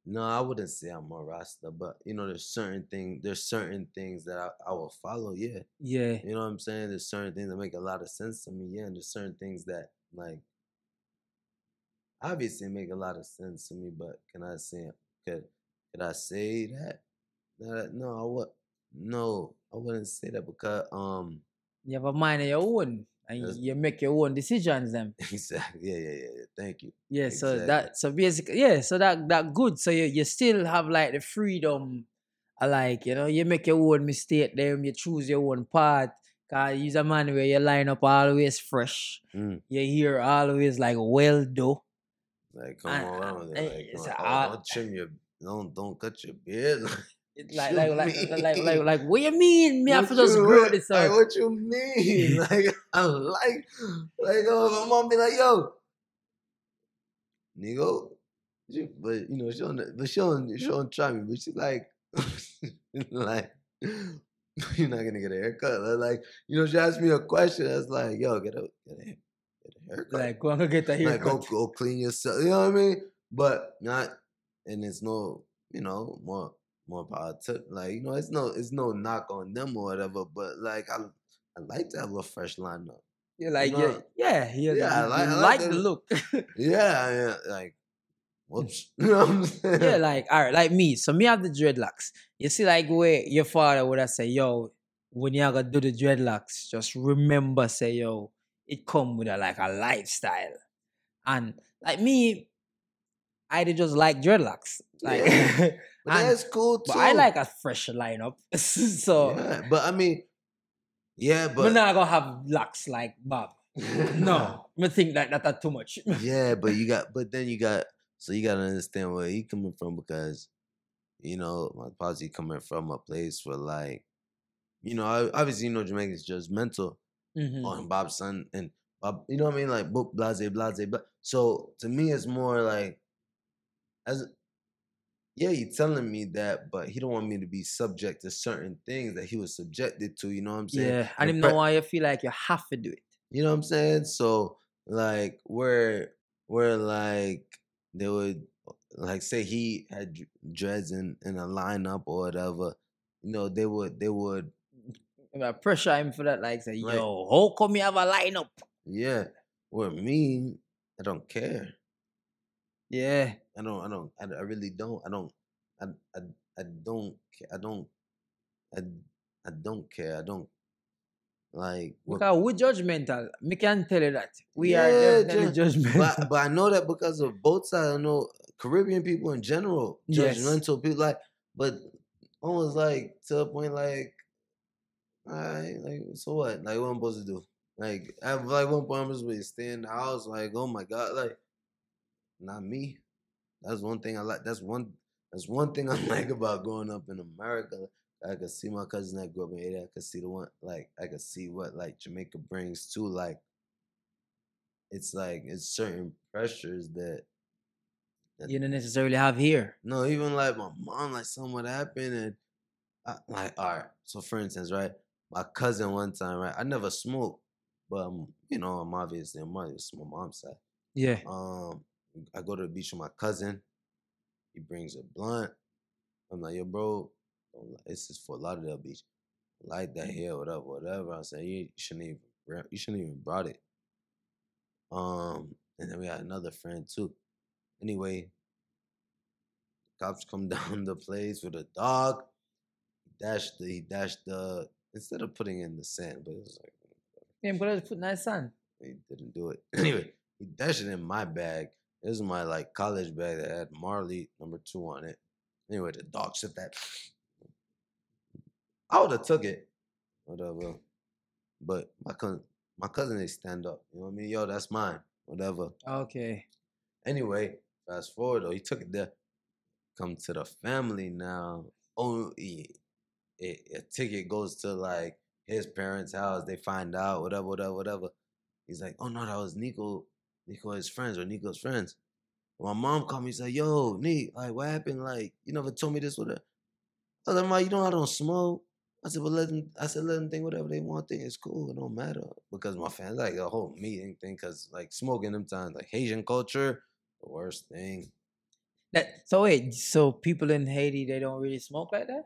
no i wouldn't say i'm a rasta but you know there's certain things there's certain things that I, I will follow yeah Yeah. you know what I'm saying? There's certain things that make a lot of sense to me, yeah, and there's certain things that like obviously make a lot of sense to me, but can I say could could I say that? That no, I would no, I wouldn't say that because um You have a mind of your own and you make your own decisions them. [laughs] exactly yeah, yeah, yeah. Thank you. Yeah, so Exactly. that so basically yeah, so that that good. So you you still have like the freedom, uh, like you know, you make your own mistake, then you choose your own path. Cause you's a man where you line up always fresh. Mm, You hear always like well do. like come I- on, I- around I- there, like, it's don't, a- oh, don't trim your don't don't cut your beard. [laughs] Like like like, like like like like what you mean? Me have to What just you- grow what- like, what you mean? [laughs] like I like like oh my mom be like, yo, nigga. She, but you know, she don't but she don't she don't try me, but she like [laughs] like [laughs] you're not gonna get a haircut. Like, you know, she asked me a question that's like, yo, get a get a, get a haircut. Like go and go get a like go haircut. go clean yourself. You know what I mean? But not, and it's no, you know, more more power uh, to like you know, it's no it's no knock on them or whatever. But like I I like to have a fresh lineup. You're like know, yeah, yeah, yeah, yeah, I like- I like, like the look. [laughs] Yeah, yeah, like whoops. [laughs] You know what I'm saying? yeah, like all right, like me. So me have the dreadlocks. You see, like where your father would have say, "Yo, when you're gonna do the dreadlocks, just remember, say, yo, it come with a like a lifestyle." And like me, I just like dreadlocks. Like, [laughs] and- that's cool too. but I like a fresh lineup. [laughs] so yeah, but I mean, yeah, we're but not gonna have locks like Bob. [laughs] No, I think that that, that too much. yeah, but you got, but then you got, so you got to understand where he coming from because, you know, my posse coming from a place where like, you know, I- obviously you know Jamaica's judgmental Mhm. on Bob's son and Bob, you know what I mean, like book blase blase. But so to me, it's more like, as yeah, he telling me that, but he don't want me to be subject to certain things that he was subjected to. You know what I'm saying? Yeah, him pre- know why you feel like you have to do it. You know what I'm saying? So like where where like they would like say he had dr- dreads in, in a lineup or whatever, you know, they would they would I'm pressure him for that, like say, Right. yo, how come you have a lineup? yeah. Or me, I don't care. Yeah. I don't I don't I, I really don't. I don't I I, I don't I don't I I don't care. I don't like what- Because we judgmental. Me can tell you that. We Yeah, are definitely judgmental. but but I know that because of both sides. I know Caribbean people in general, [laughs] Yes. judgmental people. Like, but almost like to a point, like, alright, like so what? Like, what I'm supposed to do? Like, at like one point, I'm supposed to stay in the house. Like, oh my god, like, not me. That's one thing I like. That's one. That's one thing I [laughs] like about growing up in America. I could see my cousin that grew up in Haiti. I could see the one, like, I could see what like Jamaica brings to like it's like it's certain pressures that You don't necessarily have here. no, even like my mom, like something would happen, and I, like, all right. So for instance, right, my cousin one time, right, I never smoked, but um, you know, I'm obviously I'm obviously my mom's side. Yeah. Um, I go to the beach with my cousin. He brings a blunt. I'm like, yo, bro, this is Fort Lauderdale Beach. Light that here, whatever, whatever. I said, you shouldn't even, you shouldn't even brought it. Um, and then we had another friend too. Anyway, cops come [laughs] down the place with a dog. Dash the, he dashed the, instead of putting in the sand, but it was like, Yeah, but I put nice sun. he didn't do it. Anyway, [clears throat] he dashed it in my bag. This is my like college bag that had Marley number two on it. Anyway, the dog shit that. I would have took it, whatever. But my cousin, my cousin, they stand up. You know what I mean? Yo, that's mine. Whatever. Okay. Anyway, fast forward though, he took it there. Come to the family now. Oh, he, a, a ticket goes to like his parents' house. They find out whatever, whatever, whatever. He's like, oh no, that was Nico, Nico his friends or Nico's friends. My mom called me. He's like, yo, Nick, like what happened? Like you never told me this. With her. I was like, you know I don't smoke. I said, well, let them. I said, let them think whatever they want. Think it's cool. It don't matter because my fans like the whole meeting thing. Cause like smoking them times, like Haitian culture, the worst thing. That so wait, so people in Haiti they don't really smoke like that,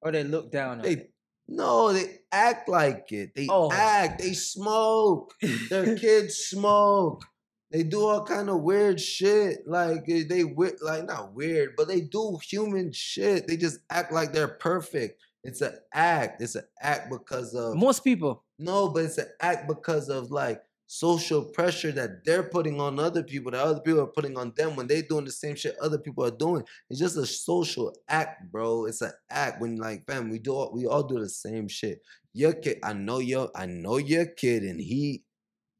or they look down on They it. no, they act like it. They Oh. act. They smoke. Their [laughs] kids smoke. They do all kind of weird shit. Like eh, they like not weird, but they do human shit. They just act like they're perfect. It's an act. It's an act because of Most people. no, but it's an act because of like social pressure that they're putting on other people, that other people are putting on them when they're doing the same shit other people are doing. It's just a social act, bro. It's an act when like fam, we do all, we all do the same shit. Your kid, I know your I know your kid, and he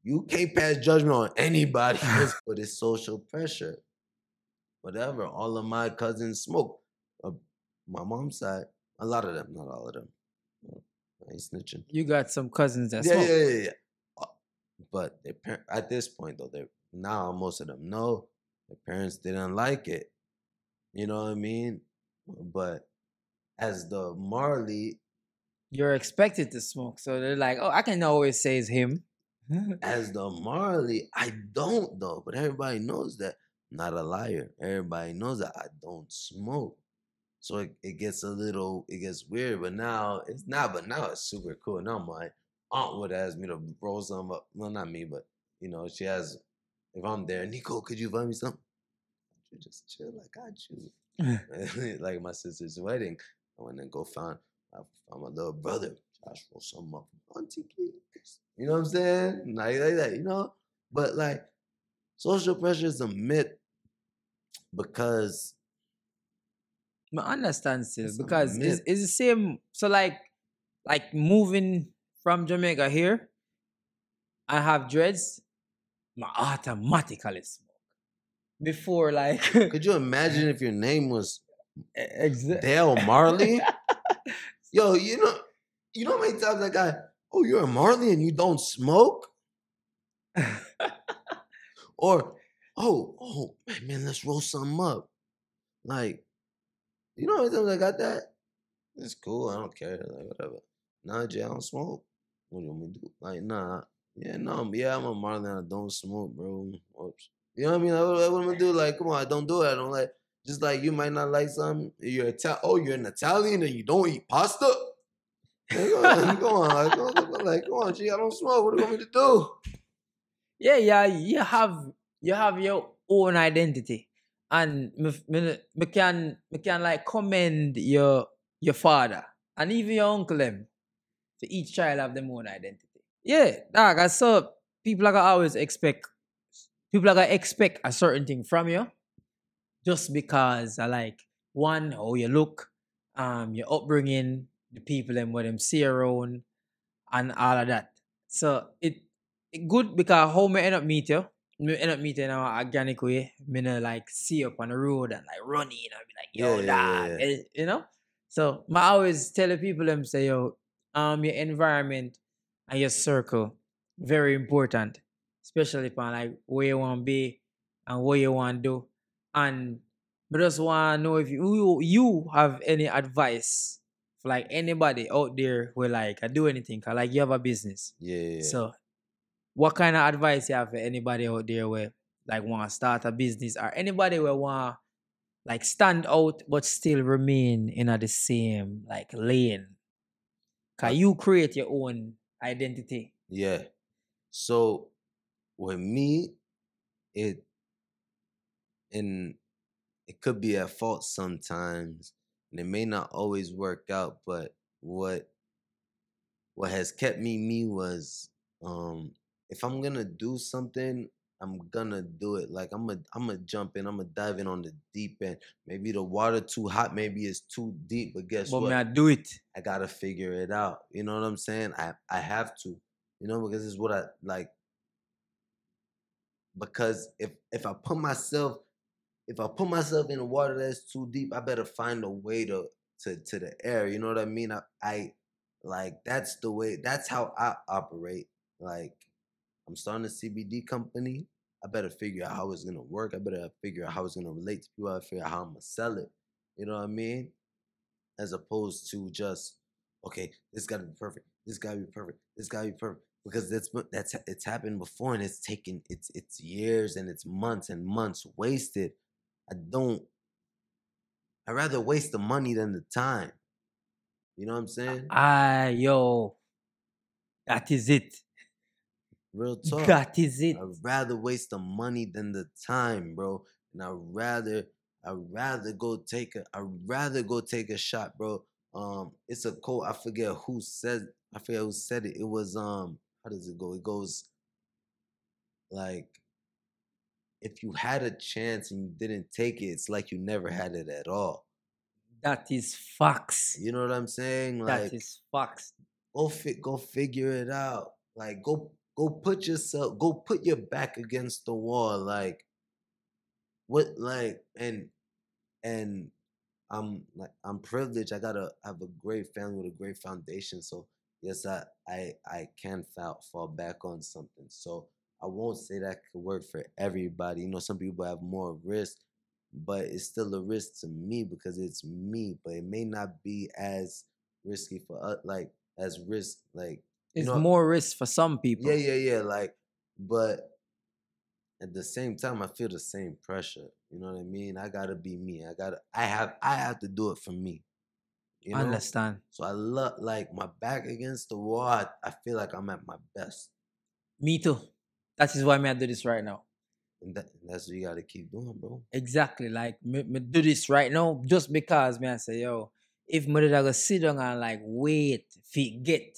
you can't pass judgment on anybody, [laughs] but it's social pressure. Whatever. All of my cousins smoke. Uh, my mom's side, a lot of them, not all of them. I ain't snitching You got some cousins that yeah, smoke. yeah, yeah, yeah. Uh, But par- at this point though, they now most of them know their parents didn't like it. You know what I mean? But as the Marley, You're expected to smoke, so they're like, "Oh, I can always say it's him." As the Marley, I don't though. But everybody knows that. I'm not a liar. Everybody knows that I don't smoke. So it, it gets a little, it gets weird. But now it's not. But now it's super cool. Now my aunt would ask me to roll some up. Well, not me, but you know, she has. If I'm there, Nico, could you buy me something? You just chill. Like I got you. [laughs] [laughs] like my sister's wedding, I went and go find. I found my little brother. Josh roll something up. Auntie, please. You know what I'm saying? Like, like that, you know? But like social pressure is a myth because I understand It's because it's, it's the same. So like, like moving from Jamaica here, I have dreads. My automatically smoke before like [laughs] could you imagine if your name was. Dale Marley? [laughs] Yo, you know, you know how many times I got, oh, you're a Marley and you don't smoke? Or, oh, oh, man, man, let's roll something up. Like, you know how many times I got that? It's cool, I don't care, like whatever. Nah, Jay, I don't smoke. What do you want me to do? Like, nah. Yeah, no, yeah, I'm a Marley and I don't smoke, bro. You know what I mean? Like, what, what am I gonna do? Like, come on, I don't do it. I don't like. Just like you might not like something. You're Ital- Oh, you're an Italian and you don't eat pasta. Like, go on, like, like, come on, G, I don't smoke. What do you want me to do? yeah, yeah, you have you have your own identity, and me, me, me can me can like commend your your father and even your uncle them. So each child have their own identity. Yeah, dog. I saw people are gonna always expect people are gonna expect a certain thing from you, just because I like one how you look, um, your upbringing, the people them what them see around, and all of that. So it it good because how me end up meet you, me end up meeting in an organic way. Me no like see you up on the road and like running and be like, yo, Yeah, yeah, dog, yeah, eh, you know. So I always tell the people them say, yo, um, your environment and your circle very important. especially for like where you want to be and what you want to do. And I just want to know if you you have any advice for like anybody out there who like I do anything, 'cause, like you have a business. Yeah, yeah, yeah. So, what kind of advice you have for anybody out there where like want to start a business or anybody where want like stand out but still remain in a the same like lane? Cause you create your own identity. Yeah. So with me, it and it could be at fault sometimes, and it may not always work out. But what what has kept me me was um if I'm gonna do something, I'm gonna do it. Like I'm a I'm gonna jump in, I'm gonna dive in on the deep end. Maybe the water too hot, maybe it's too deep, but guess what? But what? may I do it? I gotta figure it out. You know what I'm saying? I I have to. You know, because it's what I like. Because if if I put myself, if I put myself in the water that's too deep, I better find a way to to to the air. You know what I mean? I, I like that's the way. That's how I operate. Like I'm starting a CBD company. I better figure out how it's gonna work. I better figure out how it's gonna relate to people. I figure out how I'm gonna sell it. You know what I mean? as opposed to just okay, this got to be perfect. This got to be perfect. This got to be perfect because that's that's it's happened before and it's taken it's it's years and it's months and months wasted. I don't. I'd rather waste the money than the time. You know what I'm saying? Ah, yo, that is it. Real [laughs] talk. That is it. I'd rather waste the money than the time, bro. And I'd rather I'd rather go take a I'd rather go take a shot, bro. Um, it's a quote, I forget who said I forget who said it. It was um how does it go? It goes like if you had a chance and you didn't take it, it's like you never mm. had it at all. That is facts. You know what I'm saying? Like That is facts. go fit go figure it out like go go put yourself go put your back against the wall like what like and and i'm like i'm privileged i gotta have a great family with a great foundation so yes i i i can fall, fall back on something so i won't say that could work for everybody you know some people have more risk but it's still a risk to me because it's me but it may not be as risky for us like as risk like you It's know- more risk for some people. yeah yeah yeah like but at the same time i feel the same pressure you know what i mean i gotta be me i gotta i have i have to do it for me you know Understand? so i love like my back against the wall I, I feel like i'm at my best Me too. That is why me I do this right now. and, that, that's what you gotta keep doing bro Exactly. Like me, me do this right now just because me I say, yo, if me did I go sit down and like wait forget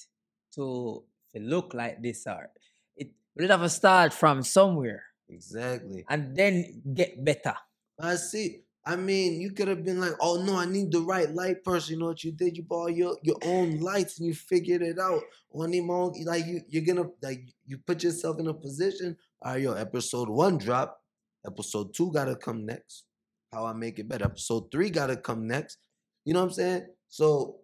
to to look like this or it we have to start from somewhere exactly and then get better. I see. I mean, you could have been like, "Oh no, I need the right light person." You know what you did? You bought your your own lights and you figured it out. On the mo- like you you're gonna like you put yourself in a position. All right, yo, episode one drop. Episode two gotta come next. How I make it better. Episode three gotta come next. You know what I'm saying? So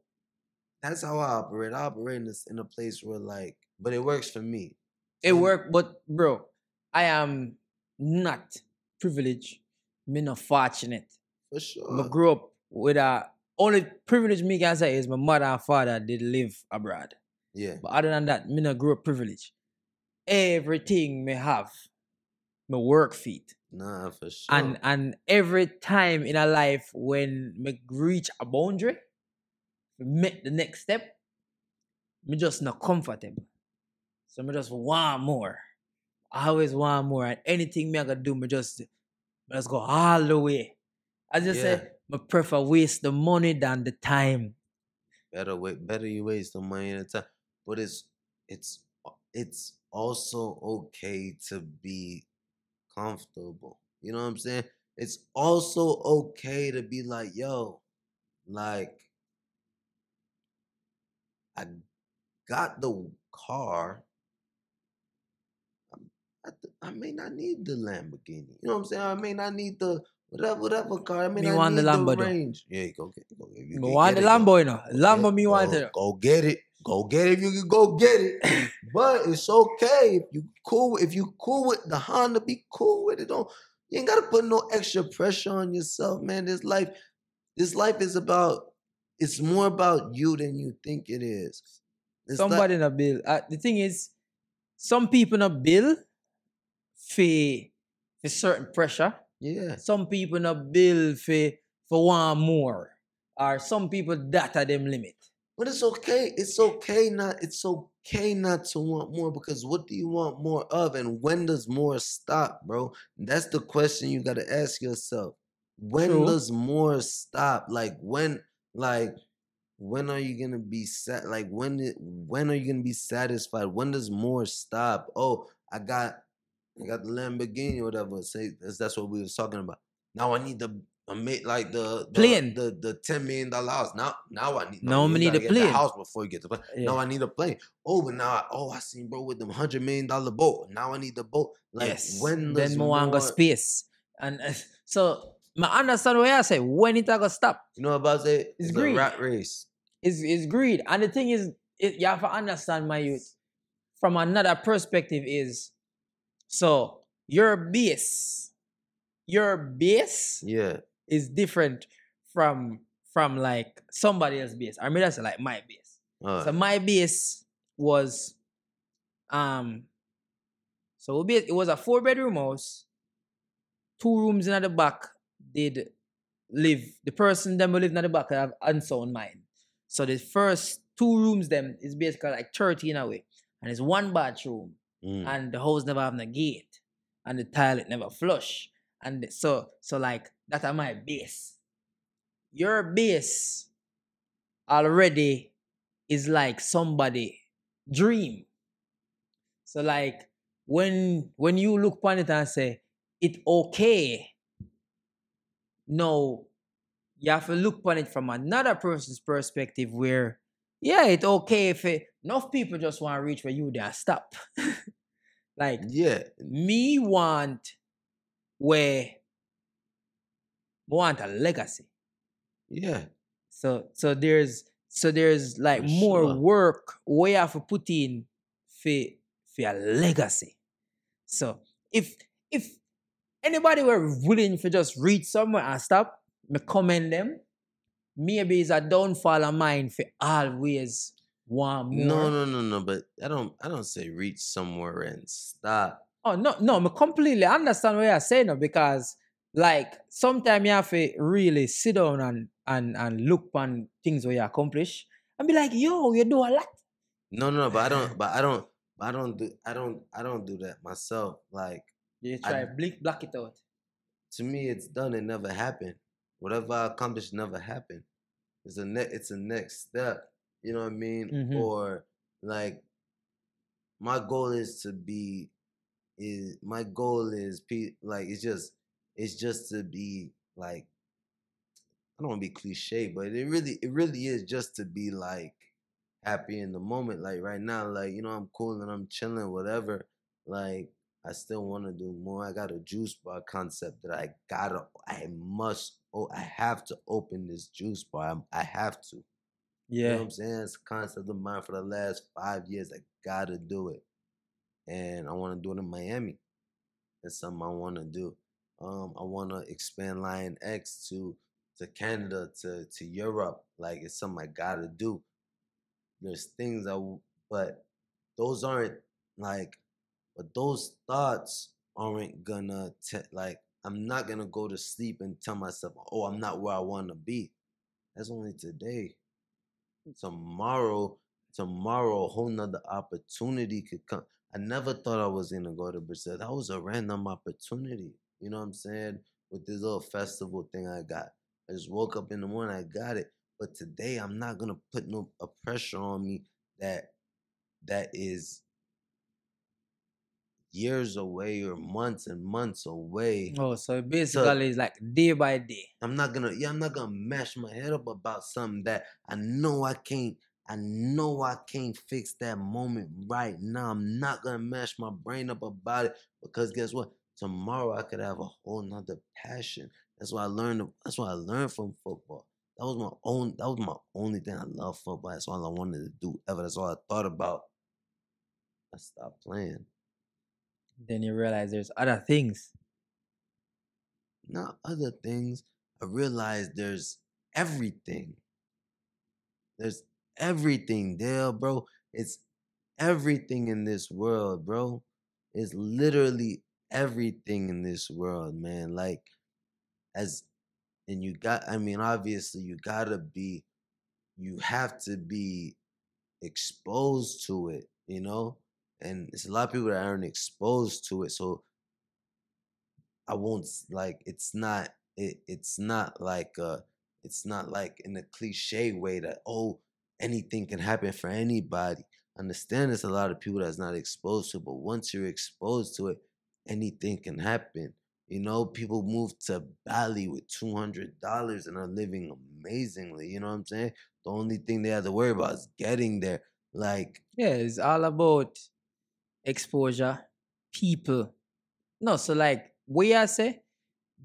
that's how I operate. I operate in this in a place where like, but it works for me. It worked, but bro, I am not privileged. Me not fortunate. For sure. I grew up with a only privilege me can say is my mother and father did live abroad. Yeah. But other than that, me not grew up privileged. Everything me have, me work feet. Nah, for sure. And and every time in a life when me reach a boundary, make the next step, me just not comfortable. So me just want more. I always want more. And anything me I gotta do, me just just go all the way. I just Yeah. say me prefer waste the money than the time. better way better you waste the money and the time but it's it's it's also okay to be comfortable you know what i'm saying it's also okay to be like yo like i got the car I, th- I may not need the lamborghini you know what i'm saying i may not need the whatever whatever car i may Me not want the need Lambo the though. yeah go get, go get, you Me want the it, Lambo, you know. Lambo me want go- it. go get it go get it if you can go get it. [coughs] but it's okay if you cool. If you cool with the Honda, be cool with it. Don't you ain't gotta put no extra pressure on yourself, man. This life, this life is about. It's more about you than you think it is. It's like- Somebody in a bill. Uh, the thing is, some people in a bill for for certain pressure. yeah, Some people not build bill for for one more, or some people that are them limit. but it's okay. It's okay not. It's okay not to want more because what do you want more of, and when does more stop, bro? That's the question you got to ask yourself. When True. does more stop? Like when, like when are you gonna be sat? Like when? It, when are you gonna be satisfied? When does more stop? Oh, I got, I got the Lamborghini or whatever. Say that's, that's what we was talking about. Now I need the. I made like the, the Plane. the the ten million dollar house. Now now I need Now I need get plane. The house before you get the plane. Now Yeah. I need a plane. Oh, but now I, oh I seen bro with them hundred million dollar boat. Now I need the boat. Like yes. when then more space, and uh, [laughs] so I understand what I say. When it a go stop? You know about that? It's It's, greed. rat race. is is greed. And the thing is, it, you have to understand, my youth, from another perspective is so your base, your base Yeah. is different from from like somebody else's base. I mean that's like my base. Uh, So my base was um so it was a four bedroom house, two rooms in the back did live the person them who live in the back have unsound mind. So the first two rooms them is basically like 30 in a way. And it's one bathroom mm, and the hose never have no gate and the toilet never flush and so so like that are my base. Your base already is like somebody dream. So like when when you look upon it and say it okay no you have to look upon it from another person's perspective where yeah it's okay if it, enough people just want to reach where you there stop [laughs] like yeah. me want where want a legacy. Yeah. So so there's so there's like For more sure. work where have to put in for for a legacy. So if if anybody were willing to just reach somewhere and stop, me commend them. Maybe it's a downfall of mine for always want more. No, no, no, no. But I don't. I don't say reach somewhere and stop. Oh no, no, I completely understand what you're saying because like sometimes you have to really sit down and and and look on things where you accomplish and be like, yo, you do a lot. No, no. But I don't. [laughs] But I don't. But I don't do. I don't. I don't do that myself. Like You I- try blink block it out. to me, it's done. It never happened. Whatever I accomplished never happened. It's a ne- It's a next step. You know what I mean? Mhm. Or like, my goal is to be. Is my goal is pe- like it's just it's just to be like I don't want to be cliche, but it really it really is just to be like happy in the moment. Like right now, like you know, I'm cool and I'm chilling, whatever. Like I still want to do more. I got a juice bar concept that I gotta, I must, oh, I have to open this juice bar. I'm- I have to. You know Yeah. what I'm saying? It's a concept of mine for the last five years. I gotta do it. And I wanna do it in Miami. That's something I wanna do. Um, I wanna expand Lion X to to Canada, to to Europe. Like it's something I gotta do. There's things I but those aren't like but those thoughts aren't gonna te- like I'm not gonna go to sleep and tell myself, oh, I'm not where I wanna be. That's only today tomorrow, tomorrow, a whole nother opportunity could come. I never thought I was gonna go to Brazil. That was a random opportunity. You know what I'm saying? With this little festival thing I got. I just woke up in the morning, I got it. But today I'm not gonna put no a pressure on me that that is years away or months and months away. Oh, so basically it's like day by day. I'm not gonna yeah, I'm not gonna mash my head up about something that I know I can't I know I can't fix that moment right now. I'm not gonna mash my brain up about it because guess what? Tomorrow I could have a whole nother passion. That's what I learned that's what I learned from football. that was my own that was my only thing I love football. That's all I wanted to do ever. That's all I thought about. I stopped playing. Then you realize there's other things. Not other things. I realized there's everything. There's everything there, bro. It's everything in this world, bro. It's literally everything in this world, man. Like, as, and you got, I mean, obviously, you gotta be, you have to be exposed to it, you know? And it's a lot of people that aren't exposed to it. So, I won't, like, it's not, it, it's not like, uh, it's not like in a cliche way that, oh, anything can happen for anybody. Understand there's a lot of people that's not exposed to, it, but once you're exposed to it, anything can happen. You know, people move to Bali with two hundred dollars and are living amazingly. You know what I'm saying? The only thing they have to worry about is getting there. Like, Yeah, it's all about exposure, people. No, so like what I say,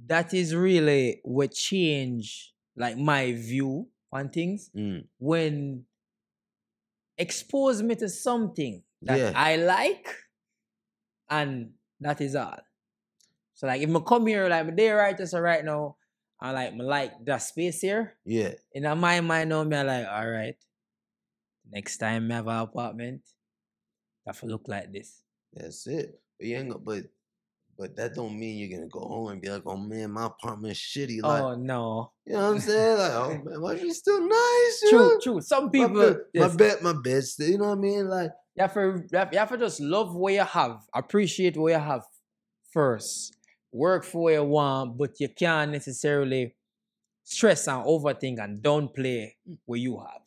that is really what change like my view on things mm, when expose me to something that Yeah. I like, and that is all. So like if I come here like my day right just right now, I like me like that space here. yeah, In my mind now, me I like, all right. Next time I have an apartment, that will look like this. that's it. But you ain't gonna, but but that don't mean you're gonna go home and be like, oh man, my apartment's shitty. Like, oh no. you know what I'm saying? Like, oh [laughs] man, why she still nice? True, know? true. Some My people my yes, bed, my bed. Still, you know what I mean? Like, you have, to, you, have, to just love what you have, appreciate what you have first, work for what you want, but you can't necessarily stress and overthink and downplay mm. what you have.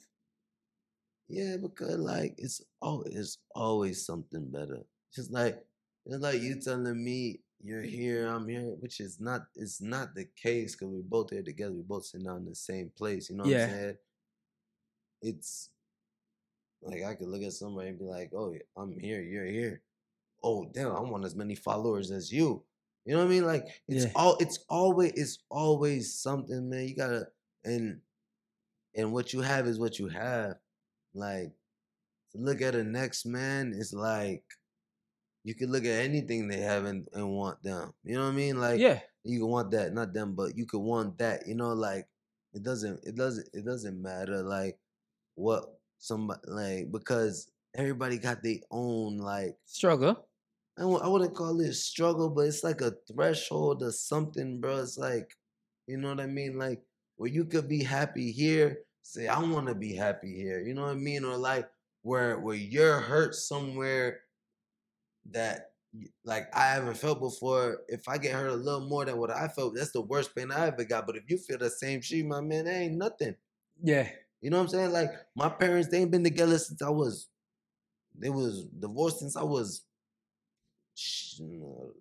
Yeah, because like it's oh, it's always something better. Just like it's like you telling me you're here, I'm here, which is not it's not the case because we're both here together. We're both sitting down in the same place. You know what Yeah. I'm saying? It's like I could look at somebody and be like, "Oh, I'm here, you're here." Oh, damn, I want as many followers as you. You know what I mean? Like it's Yeah. all it's always it's always something, man. You gotta and and what you have is what you have. Like to look at a next man is like you could look at anything they have and, and want them. You know what I mean? Like yeah. you can want that, not them, but you could want that. You know, like it doesn't it doesn't it doesn't matter like what somebody like because everybody got their own like Struggle. I w- I wouldn't call it struggle, but it's like a threshold or something, bro. It's like, you know what I mean? Like where you could be happy here, say I want to be happy here. You know what I mean? Or like where where you're hurt somewhere that like I haven't felt before. If I get hurt a little more than what I felt, that's the worst pain I ever got. But if you feel the same shit, my man, that ain't nothing. Yeah. You know what I'm saying? Like my parents, they ain't been together since I was, they was divorced since I was,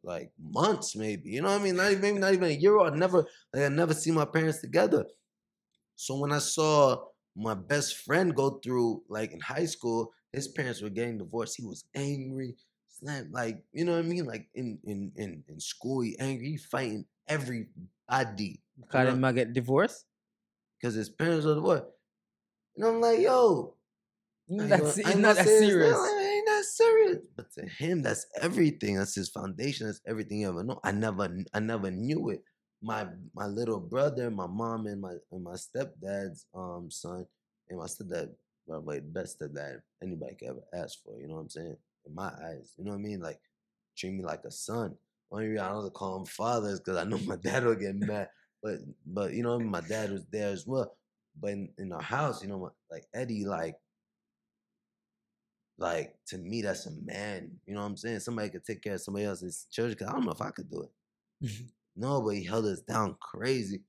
like months maybe. You know what I mean? Not even maybe not even a year old. I never, like, I never seen my parents together. So when I saw my best friend go through, like in high school, his parents were getting divorced. He was angry, slam, like you know what I mean? Like in in in in school, he angry, he fighting everybody Because know- them might uh, get divorced. because his parents are divorced. And I'm like, yo, I That's I ain't not that serious. not- it ain't that serious. But to him, that's everything. That's his foundation. That's everything you ever know. I never, I never knew it. My my little brother, my mom, and my and my stepdad's um son, and my stepdad, probably the best stepdad anybody could ever ask for. You know what I'm saying? In my eyes, you know what I mean? Like treat me like a son. Only reason I don't call him father is because I know [laughs] my dad will get mad. But but you know, I mean? my dad was there as well. But in, in our house, you know, like Eddie, like like to me, that's a man. You know what I'm saying? Somebody could take care of somebody else's children. Cause I don't know if I could do it. [laughs] no, but he held us down crazy.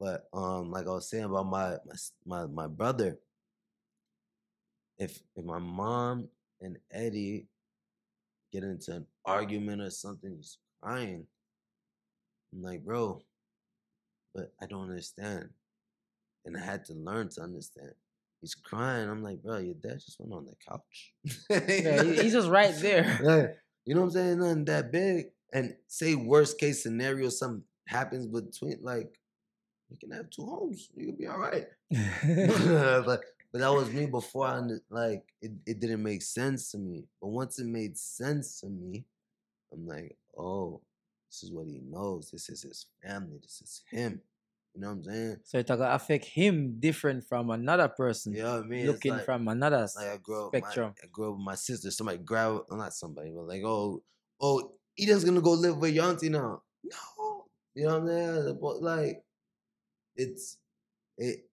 But um, like I was saying about my my my, my brother, if if my mom and Eddie get into an argument or something, he's crying. I'm like, bro, but I don't understand. And I had to learn to understand. He's crying. I'm like, bro, your dad just went on the couch. [laughs] Yeah, he's just [laughs] right there. Yeah, you know what I'm saying? Nothing that big. And say worst case scenario, something happens between like you can have two homes. You'll be all right. [laughs] [laughs] but but that was me before I like it, it didn't make sense to me. But once it made sense to me, I'm like, oh, this is what he knows. This is his family. This is him. You know what I'm saying? so it's gonna affect him different from another person You know what I mean? Looking like- from another like I grew up, my, spectrum. I grew up with my sister. Somebody grab, not somebody, but like, oh, oh, Eden's gonna go live with your auntie now. No, you know what I'm saying? But like, it's it,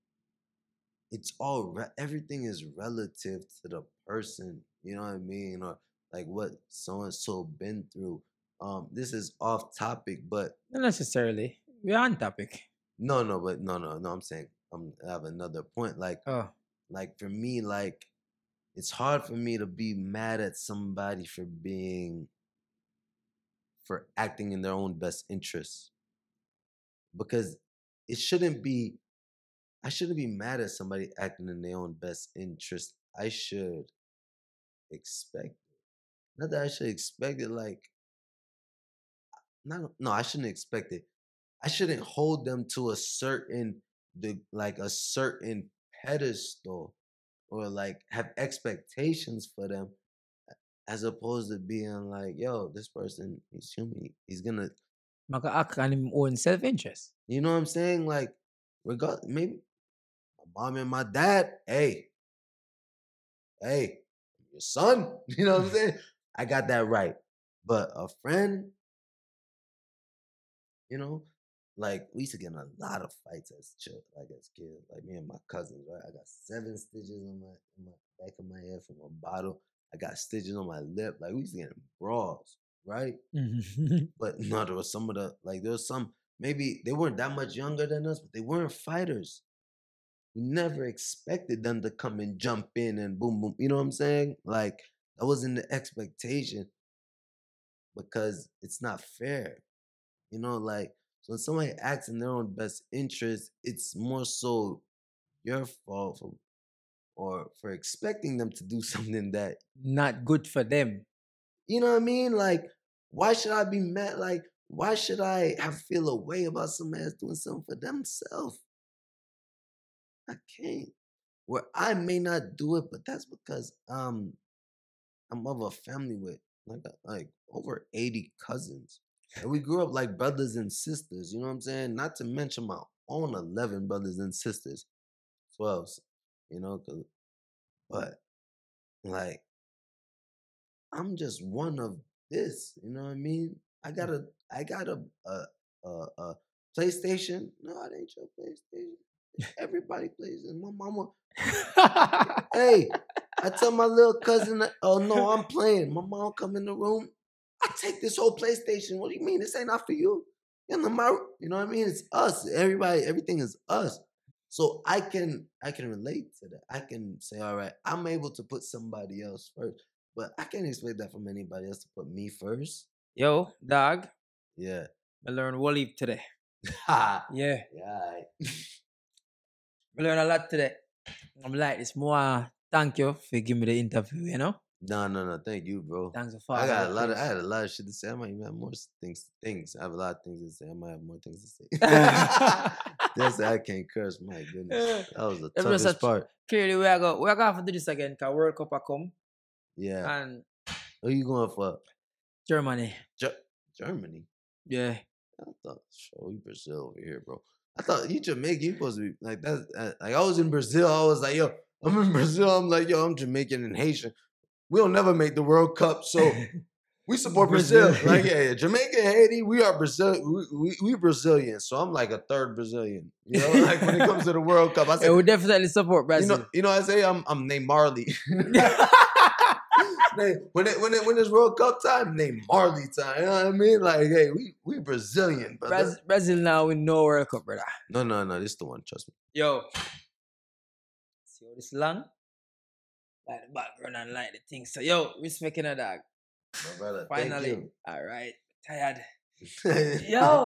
it's all re- everything is relative to the person. You know what I mean? Or like what so and so been through. Um, this is off topic, but Not necessarily. We're on topic. no, no, but no, no, no. I'm saying I'm, I have another point. Like, Oh, like for me like it's hard for me to be mad at somebody for being for acting in their own best interests because it shouldn't be i shouldn't be mad at somebody acting in their own best interest. I should expect it. Not that i should expect it like not no i shouldn't expect it. I shouldn't hold them to a certain the like a certain pedestal or like have expectations for them as opposed to being like yo this person he's human he's gonna maka act on him own self-interest. you know what i'm saying like regard maybe my mom and my dad hey hey your son [laughs] you know what i'm saying [laughs] i got that right but a friend you know like we used to get in a lot of fights as children, like as kids, like me and my cousins, right? I got seven stitches on my, on my back of my head from a bottle. I got stitches on my lip. Like we used to get in brawls, right? Mm-hmm. [laughs] But no, there was some of the like there was some maybe they weren't that much younger than us, but they weren't fighters. We never expected them to come and jump in and boom boom. You know what I'm saying? Like that wasn't the expectation because it's not fair. You know, like so when somebody acts in their own best interest, it's more so your fault for or for expecting them to do [laughs] something that Not good for them. you know what I mean? Like, why should I be mad? Like, why should I have feel a way about somebody that's doing something for themselves? I can't. Where I may not do it, but that's because um I'm of a family with like like over 80 cousins. And we grew up like brothers and sisters, you know what I'm saying? Not to mention my own 11 brothers and sisters. 12, you know, 'cause- but like I'm just one of this. You know what I mean? I got mm. a I got a a a, a PlayStation. No, it ain't your PlayStation. Everybody plays it. My mama. Hey, I tell my little cousin, oh no, I'm playing. My mom come in the room. I take this whole PlayStation. What do you mean? This ain't not for you. You know, my, you know what I mean? It's us. Everybody, everything is us. So I can I can relate to that. I can say, all right, I'm able to put somebody else first. But I can't expect that from anybody else to put me first. Yo, dog, Yeah. I learned Waleed today. [laughs] Yeah, Yeah. I learned a lot today. I'm like it's more. Thank you for giving me the interview, you know? No, no, no. Thank you, bro. Thanks for I got a lot of I had a lot of shit to say. I might even have more things things. I have a lot of things to say. I might have more things to say. [laughs] [laughs] That's I can't curse. My goodness. [laughs] That was the toughest such- part. Clearly, we are going we are to have to do this again because World Cup are come Yeah. and Who you going for? Germany. Ge- Germany. Yeah. I thought show you Brazil over here, bro. I thought you Jamaican. You supposed to be like that. uh, Like I was in Brazil. I was like, yo, I'm in Brazil. I'm like, yo, I'm Jamaican and Haitian. We'll never make the World Cup, so [laughs] we support Brazil. Brazil. Like, [laughs] yeah, yeah, Jamaica and Haiti, we are Brazil. We, we, we Brazilian. So I'm like a third Brazilian. You know, like when it comes to the [laughs] World Cup, I Yeah, say, we definitely support you Brazil. know, you know, I say I'm I'm named Marley. [laughs] When it when it when it's World Cup time, name Marley time. You know what I mean? Like, hey, we we Brazilian, brother. Brazil, Brazil now with no World Cup, brother. No, no, no. This the one. Trust me. Yo. See how this long? Like the background and like the thing. So, yo, respecting a dog. My brother. Thank Finally. you. All right. Tired. [laughs] Yo. Yo,